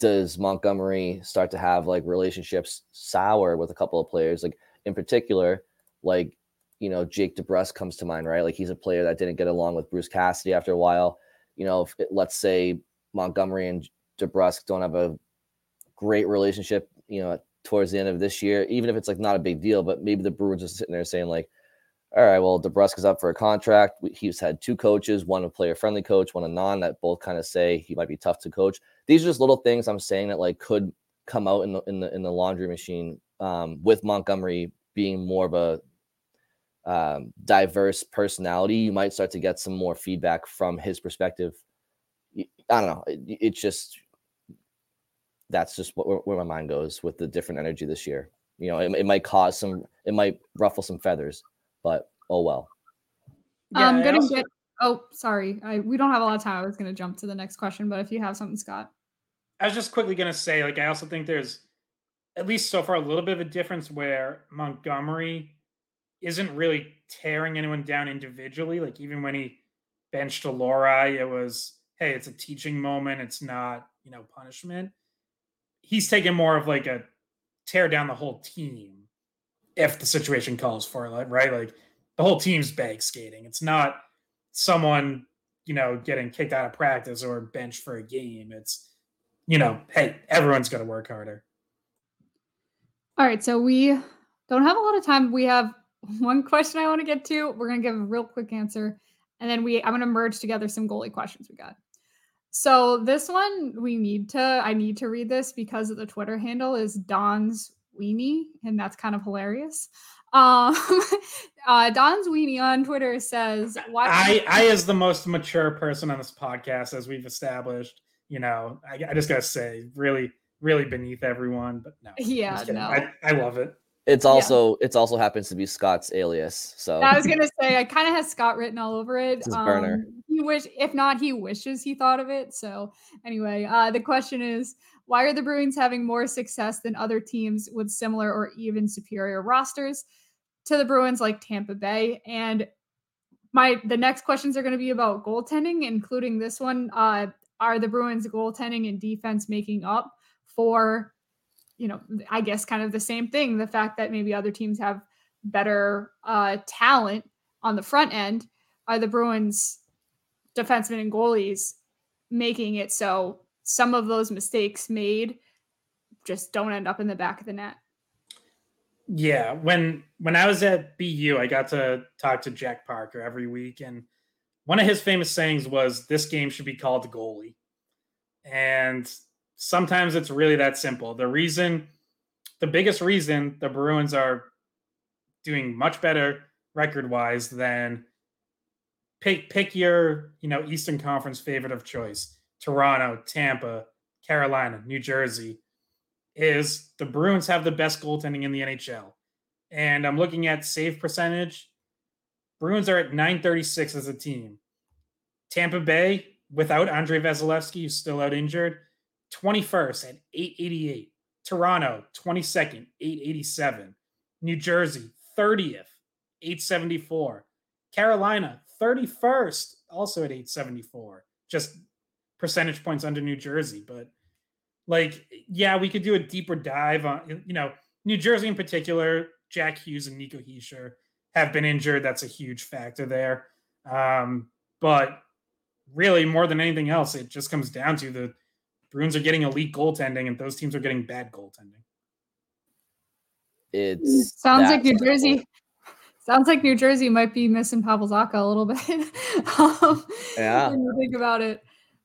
does Montgomery start to have like relationships sour with a couple of players, like in particular, like you know Jake DeBrusk comes to mind, right? Like he's a player that didn't get along with Bruce Cassidy after a while. You know, if, let's say Montgomery and DeBrusk don't have a great relationship, you know, towards the end of this year, even if it's like not a big deal, but maybe the Bruins are sitting there saying like, all right, well, DeBrusk's up for a contract. He's had two coaches, one a player friendly coach, one a non that both kind of say he might be tough to coach. These are just little things I'm saying that like could come out in the in the in the laundry machine um, with Montgomery being more of a um, diverse personality. You might start to get some more feedback from his perspective. I don't know. It, it's just that's just what, where my mind goes with the different energy this year. You know, it, it might cause some, it might ruffle some feathers but oh well. Yeah, I'm gonna also- get. Oh, sorry. I we don't have a lot of time. I was gonna jump to the next question, but if you have something, Scott. I was just quickly gonna say, like, I also think there's at least so far a little bit of a difference where Montgomery isn't really tearing anyone down individually. Like even when he benched Lohrei, it was, hey, it's a teaching moment. It's not, you know, punishment. He's taking more of like a tear down the whole team if the situation calls for it, right? Like the whole team's bag skating. It's not someone, you know, getting kicked out of practice or benched for a game. It's, you know, hey, everyone's got to work harder. All right. So we don't have a lot of time. We have one question I want to get to. We're going to give a real quick answer. And then we, I'm going to merge together some goalie questions we got. So this one we need to, I need to read this because of the Twitter handle is Don's weenie, and that's kind of hilarious. Um, uh, Don's weenie on Twitter says, "Why?" I, I, as the most mature person on this podcast, as we've established, you know, I, I just gotta say, really, really beneath everyone. But no, yeah, no, I, I love it. It's also yeah. it's also happens to be Scott's alias. So I was gonna say I kind of has Scott written all over it. Um, burner. He wish if not, he wishes he thought of it. So anyway, uh, the question is, why are the Bruins having more success than other teams with similar or even superior rosters to the Bruins, like Tampa Bay? And my the next questions are going to be about goaltending, including this one. Uh, are the Bruins goaltending and defense making up for you know, I guess kind of the same thing. The fact that maybe other teams have better uh, talent on the front end are the Bruins defensemen and goalies making it so some of those mistakes made just don't end up in the back of the net. Yeah, when when I was at BU, I got to talk to Jack Parker every week, and one of his famous sayings was, "This game should be called goalie." And sometimes it's really that simple. The reason, the biggest reason the Bruins are doing much better record wise than pick pick your you know Eastern Conference favorite of choice, Toronto, Tampa, Carolina, New Jersey, is the Bruins have the best goaltending in the NHL. And I'm looking at save percentage. Bruins are at 936 as a team. Tampa Bay, without Andrei Vasilevskiy, who's still out injured, 21st at 888. Toronto, 22nd, 887. New Jersey, 30th, 874. Carolina, 31st, also at 874. Just percentage points under New Jersey. But like, yeah, we could do a deeper dive on, you know, New Jersey in particular, Jack Hughes and Nico Hischier have been injured. That's a huge factor there. Um, but really, more than anything else, it just comes down to the Bruins are getting elite goaltending, and those teams are getting bad goaltending. It's sounds like New Jersey. Sounds like New Jersey might be missing Pavel Zacha a little bit. um, yeah, when you think about it.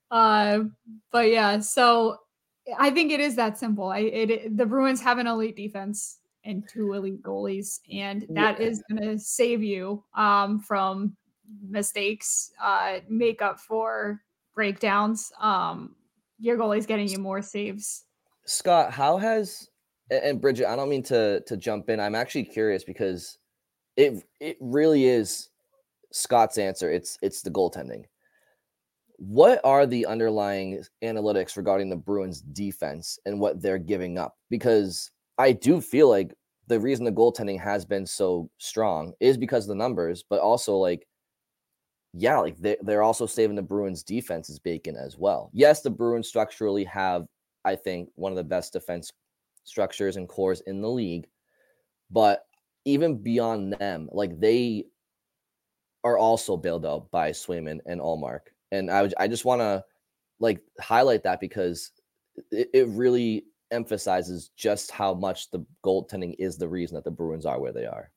Uh, but yeah, so I think it is that simple. I it, it, the Bruins have an elite defense and two elite goalies, and that yeah. is going to save you um, from mistakes, uh, make up for breakdowns. Um, your goalie's getting you more saves. Scott, how has and Bridget, I don't mean to to jump in. I'm actually curious because it it really is Scott's answer. It's it's the goaltending. What are the underlying analytics regarding the Bruins defense and what they're giving up? Because I do feel like the reason the goaltending has been so strong is because of the numbers, but also like yeah, like they, they're also saving the Bruins defense's bacon as well. Yes, the Bruins structurally have, I think, one of the best defense structures and cores in the league. But even beyond them, like they are also bailed out by Swayman and Ullmark. And I, I just want to like highlight that because it, it really emphasizes just how much the goaltending is the reason that the Bruins are where they are.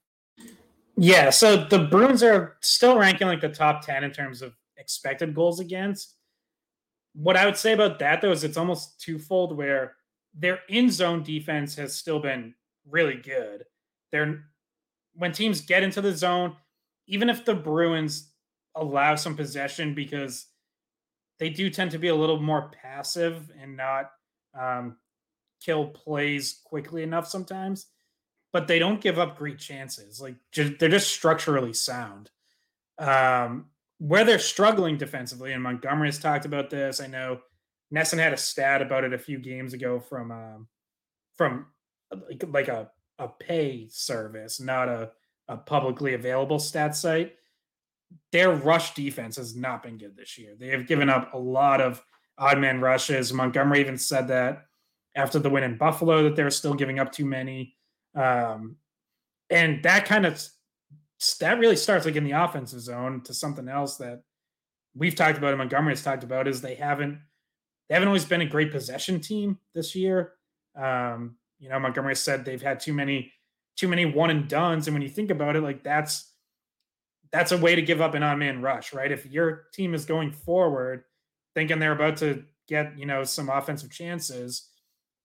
Yeah, so the Bruins are still ranking like the top 10 in terms of expected goals against. What I would say about that though is it's almost twofold where their in zone defense has still been really good. They're when teams get into the zone, even if the Bruins allow some possession because they do tend to be a little more passive and not um, kill plays quickly enough sometimes, but they don't give up great chances. Like they're just structurally sound. Um, where they're struggling defensively, and Montgomery has talked about this. I know NESN had a stat about it a few games ago from um, from like, like a a pay service, not a, a publicly available stat site. Their rush defense has not been good this year. They have given up a lot of odd man rushes. Montgomery even said that after the win in Buffalo that they're still giving up too many. Um, and that kind of that really starts like in the offensive zone to something else that we've talked about and Montgomery has talked about is they haven't they haven't always been a great possession team this year. Um, you know, Montgomery said they've had too many too many one and duns, and when you think about it, like that's that's a way to give up an on man rush, right? If your team is going forward, thinking they're about to get you know some offensive chances,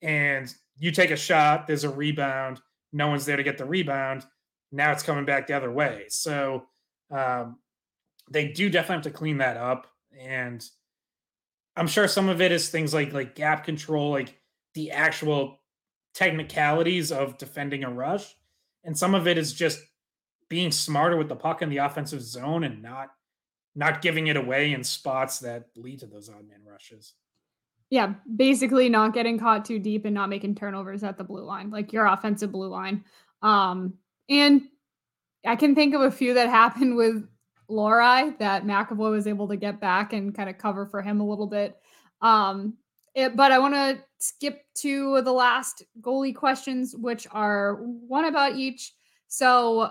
and you take a shot, there's a rebound, no one's there to get the rebound. Now it's coming back the other way. So um, they do definitely have to clean that up. And I'm sure some of it is things like like gap control, like the actual technicalities of defending a rush. And some of it is just being smarter with the puck in the offensive zone and not not giving it away in spots that lead to those odd man rushes. Yeah, basically not getting caught too deep and not making turnovers at the blue line, like your offensive blue line. Um, and I can think of a few that happened with Lohrei that McAvoy was able to get back and kind of cover for him a little bit. Um, it, but I want to skip to the last goalie questions, which are one about each. So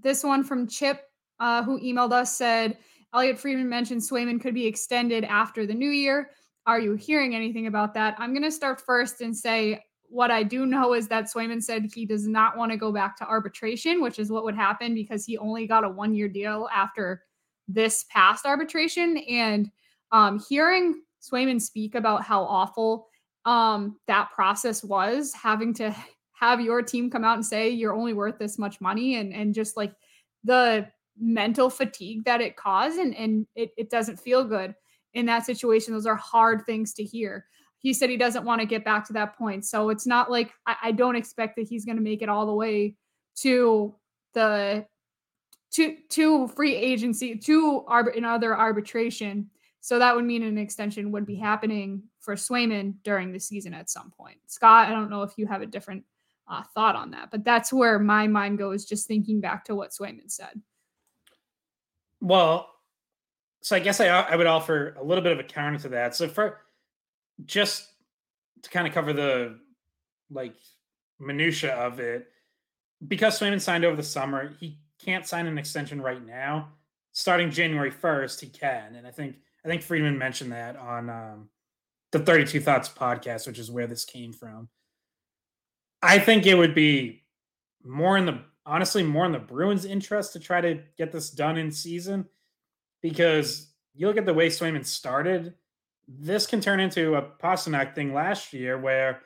this one from Chip, uh, who emailed us, said Elliotte Friedman mentioned Swayman could be extended after the new year. Are you hearing anything about that? I'm going to start first and say what I do know is that Swayman said he does not want to go back to arbitration, which is what would happen because he only got a one year deal after this past arbitration. And um, hearing Swayman speak about how awful um, that process was, having to have your team come out and say you're only worth this much money, and and just like the mental fatigue that it caused, and and it, it doesn't feel good in that situation. Those are hard things to hear he said he doesn't want to get back to that point. So it's not like I, I don't expect that he's going to make it all the way to the to to free agency to arbit another arbitration. So that would mean an extension would be happening for Swayman during the season at some point. Scott, I don't know if you have a different uh, thought on that, but that's where my mind goes just thinking back to what Swayman said. Well, so I guess I I would offer a little bit of a counter to that. So for just to kind of cover the like minutia of it, because Swayman signed over the summer, he can't sign an extension right now. Starting January first, he can, and I think I think Friedman mentioned that on um, the Thirty Two Thoughts podcast, which is where this came from. I think it would be more in the honestly more in the Bruins' interest to try to get this done in season because you look at the way Swayman started this can turn into a Pastrnak thing last year where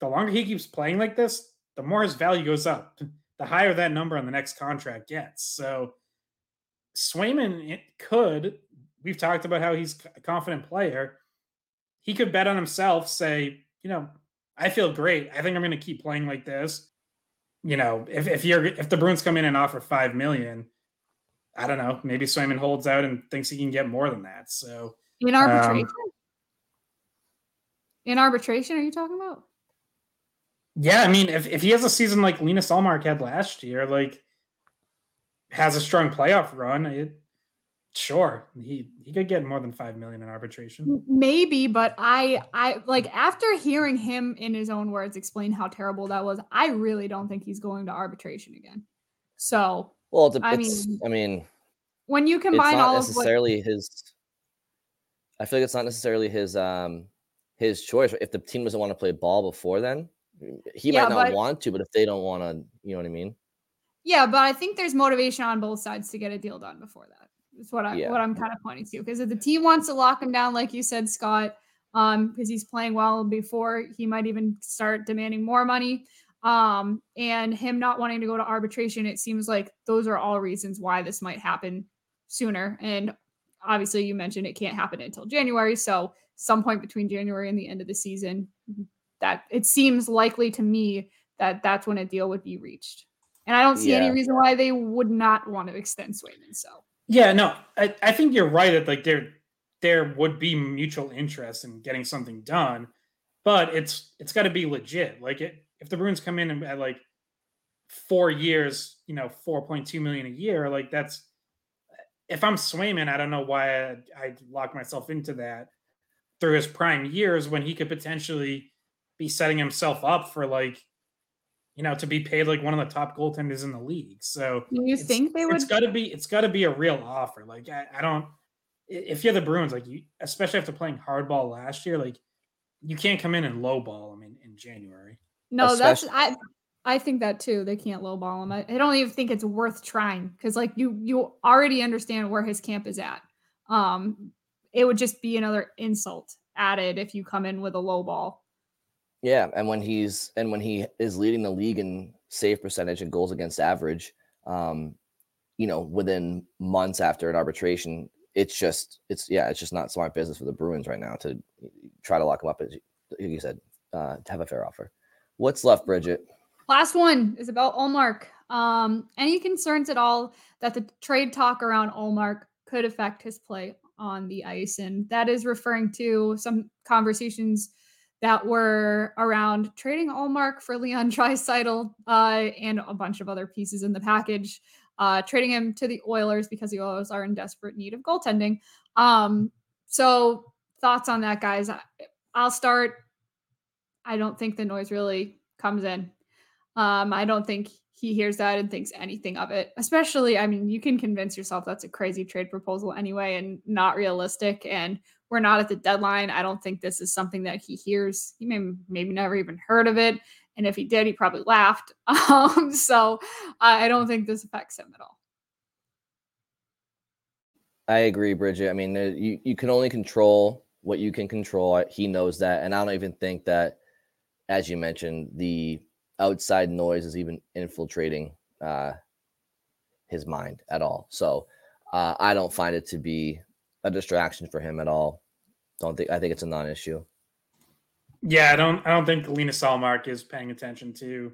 the longer he keeps playing like this, the more his value goes up, the higher that number on the next contract gets. So Swayman could, we've talked about how he's a confident player. He could bet on himself, say, you know, I feel great. I think I'm going to keep playing like this. You know, if, if you're if the Bruins come in and offer five million, I don't know, maybe Swayman holds out and thinks he can get more than that. So in arbitration? Um, in arbitration, are you talking about? Yeah, I mean, if, if he has a season like Linus Ullmark had last year, like has a strong playoff run, it, sure he he could get more than five million in arbitration. Maybe, but I I like after hearing him in his own words explain how terrible that was, I really don't think he's going to arbitration again. So well, it's, I mean, I mean, when you combine all necessarily of what, his I feel like it's not necessarily his um his choice. If the team doesn't want to play ball before then, he yeah, might not but, want to, but if they don't want to, you know what I mean? Yeah, but I think there's motivation on both sides to get a deal done before that. That's what I Yeah. what I'm kind of pointing to. Because if the team wants to lock him down, like you said, Scott, um, because he's playing well before he might even start demanding more money. Um, and him not wanting to go to arbitration, it seems like those are all reasons why this might happen sooner. And obviously, you mentioned it can't happen until January. So some point between January and the end of the season, that it seems likely to me that that's when a deal would be reached. And I don't see any reason why they would not want to extend Swayman. So Yeah, no, I, I think you're right that like there there would be mutual interest in getting something done, but it's it's got to be legit. Like it, if the Bruins come in and at like four years, you know, four point two million a year, like that's if I'm Swayman, I don't know why I'd, I'd lock myself into that through his prime years when he could potentially be setting himself up for like you know to be paid like one of the top goaltenders in the league. So do you think they would? it's got to be it's got to be a real offer like I, I don't if you're the bruins like you especially after playing hardball last year like you can't come in and lowball them in, in january no, that's I. I think that too. They can't lowball him. I, I don't even think it's worth trying because, like, you you already understand where his camp is at. Um, it would just be another insult added if you come in with a low ball. Yeah, and when he's and when he is leading the league in save percentage and goals against average, um, you know, within months after an arbitration, it's just it's yeah, it's just not smart business for the Bruins right now to try to lock him up as you said, uh, to have a fair offer. What's left, Bridgette? Last one is about Ullmark. Um, any concerns at all that the trade talk around Ullmark could affect his play on the ice? And that is referring to some conversations that were around trading Ullmark for Leon Draisaitl uh, and a bunch of other pieces in the package. Uh, trading him to the Oilers because the Oilers are in desperate need of goaltending. Um, so thoughts on that, guys? I'll start. I don't think the noise really comes in. Um, I don't think he hears that and thinks anything of it. Especially, I mean, you can convince yourself that's a crazy trade proposal anyway and not realistic. And we're not at the deadline. I don't think this is something that he hears. He may maybe never even heard of it. And if he did, he probably laughed. Um, so I don't think this affects him at all. I agree, Bridgette. I mean, you you can only control what you can control. He knows that, and I don't even think that, as you mentioned, the outside noise is even infiltrating uh, his mind at all. So uh, I don't find it to be a distraction for him at all. Don't think. I think it's a non-issue. yeah i don't i don't think Linus Ullmark is paying attention to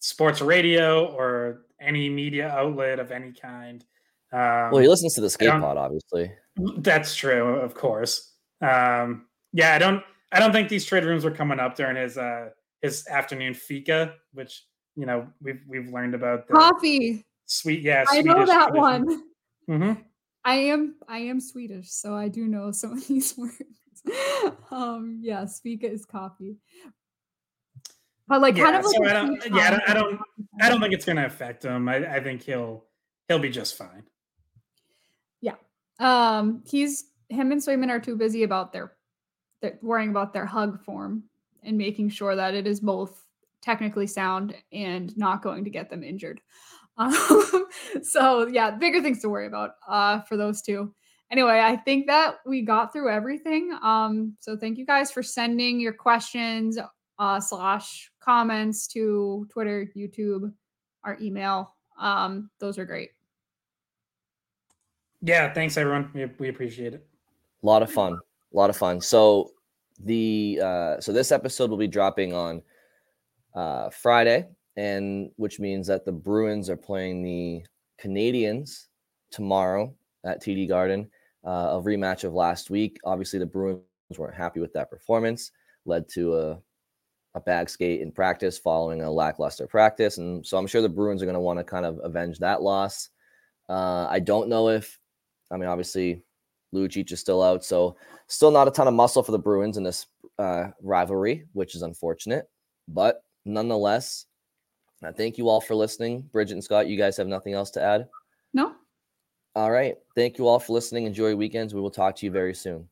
sports radio or any media outlet of any kind um, Well, he listens to the skate pod, obviously. That's true, of course. Um, yeah, I don't I don't think these trade rooms were coming up during his uh his afternoon fika, which you know we've we've learned about the Coffee. sweet yeah. I know that tradition. one. Mhm. I am I am Swedish, so I do know some of these words. um, yeah, fika is coffee. But like kind Yeah, of like so I don't- yeah, I don't- I don't- I don't think it's going to affect him. I, I think he'll he'll be just fine. Yeah, um, he's him and Swayman are too busy about their worrying about their hug form and making sure that it is both technically sound and not going to get them injured. Um, so yeah, bigger things to worry about uh, for those two. Anyway, I think that we got through everything. Um, so thank you guys for sending your questions uh, slash comments to Twitter, YouTube, our email. Um, those are great. Yeah, thanks everyone. We, we appreciate it. A lot of fun. A lot of fun. So the uh so this episode will be dropping on uh Friday, and which means that the Bruins are playing the Canadiens tomorrow at TD Garden. Uh, a rematch of last week. Obviously, the Bruins weren't happy with that performance, led to a a bag skate in practice following a lackluster practice, and so I'm sure the Bruins are going to want to kind of avenge that loss. Uh, I don't know if, I mean, obviously Lucic is still out, so still not a ton of muscle for the Bruins in this uh, rivalry, which is unfortunate. But nonetheless, uh, thank you all for listening. Bridgette and Scott, you guys have nothing else to add? No, All right. Thank you all for listening. Enjoy your weekends. We will talk to you very soon.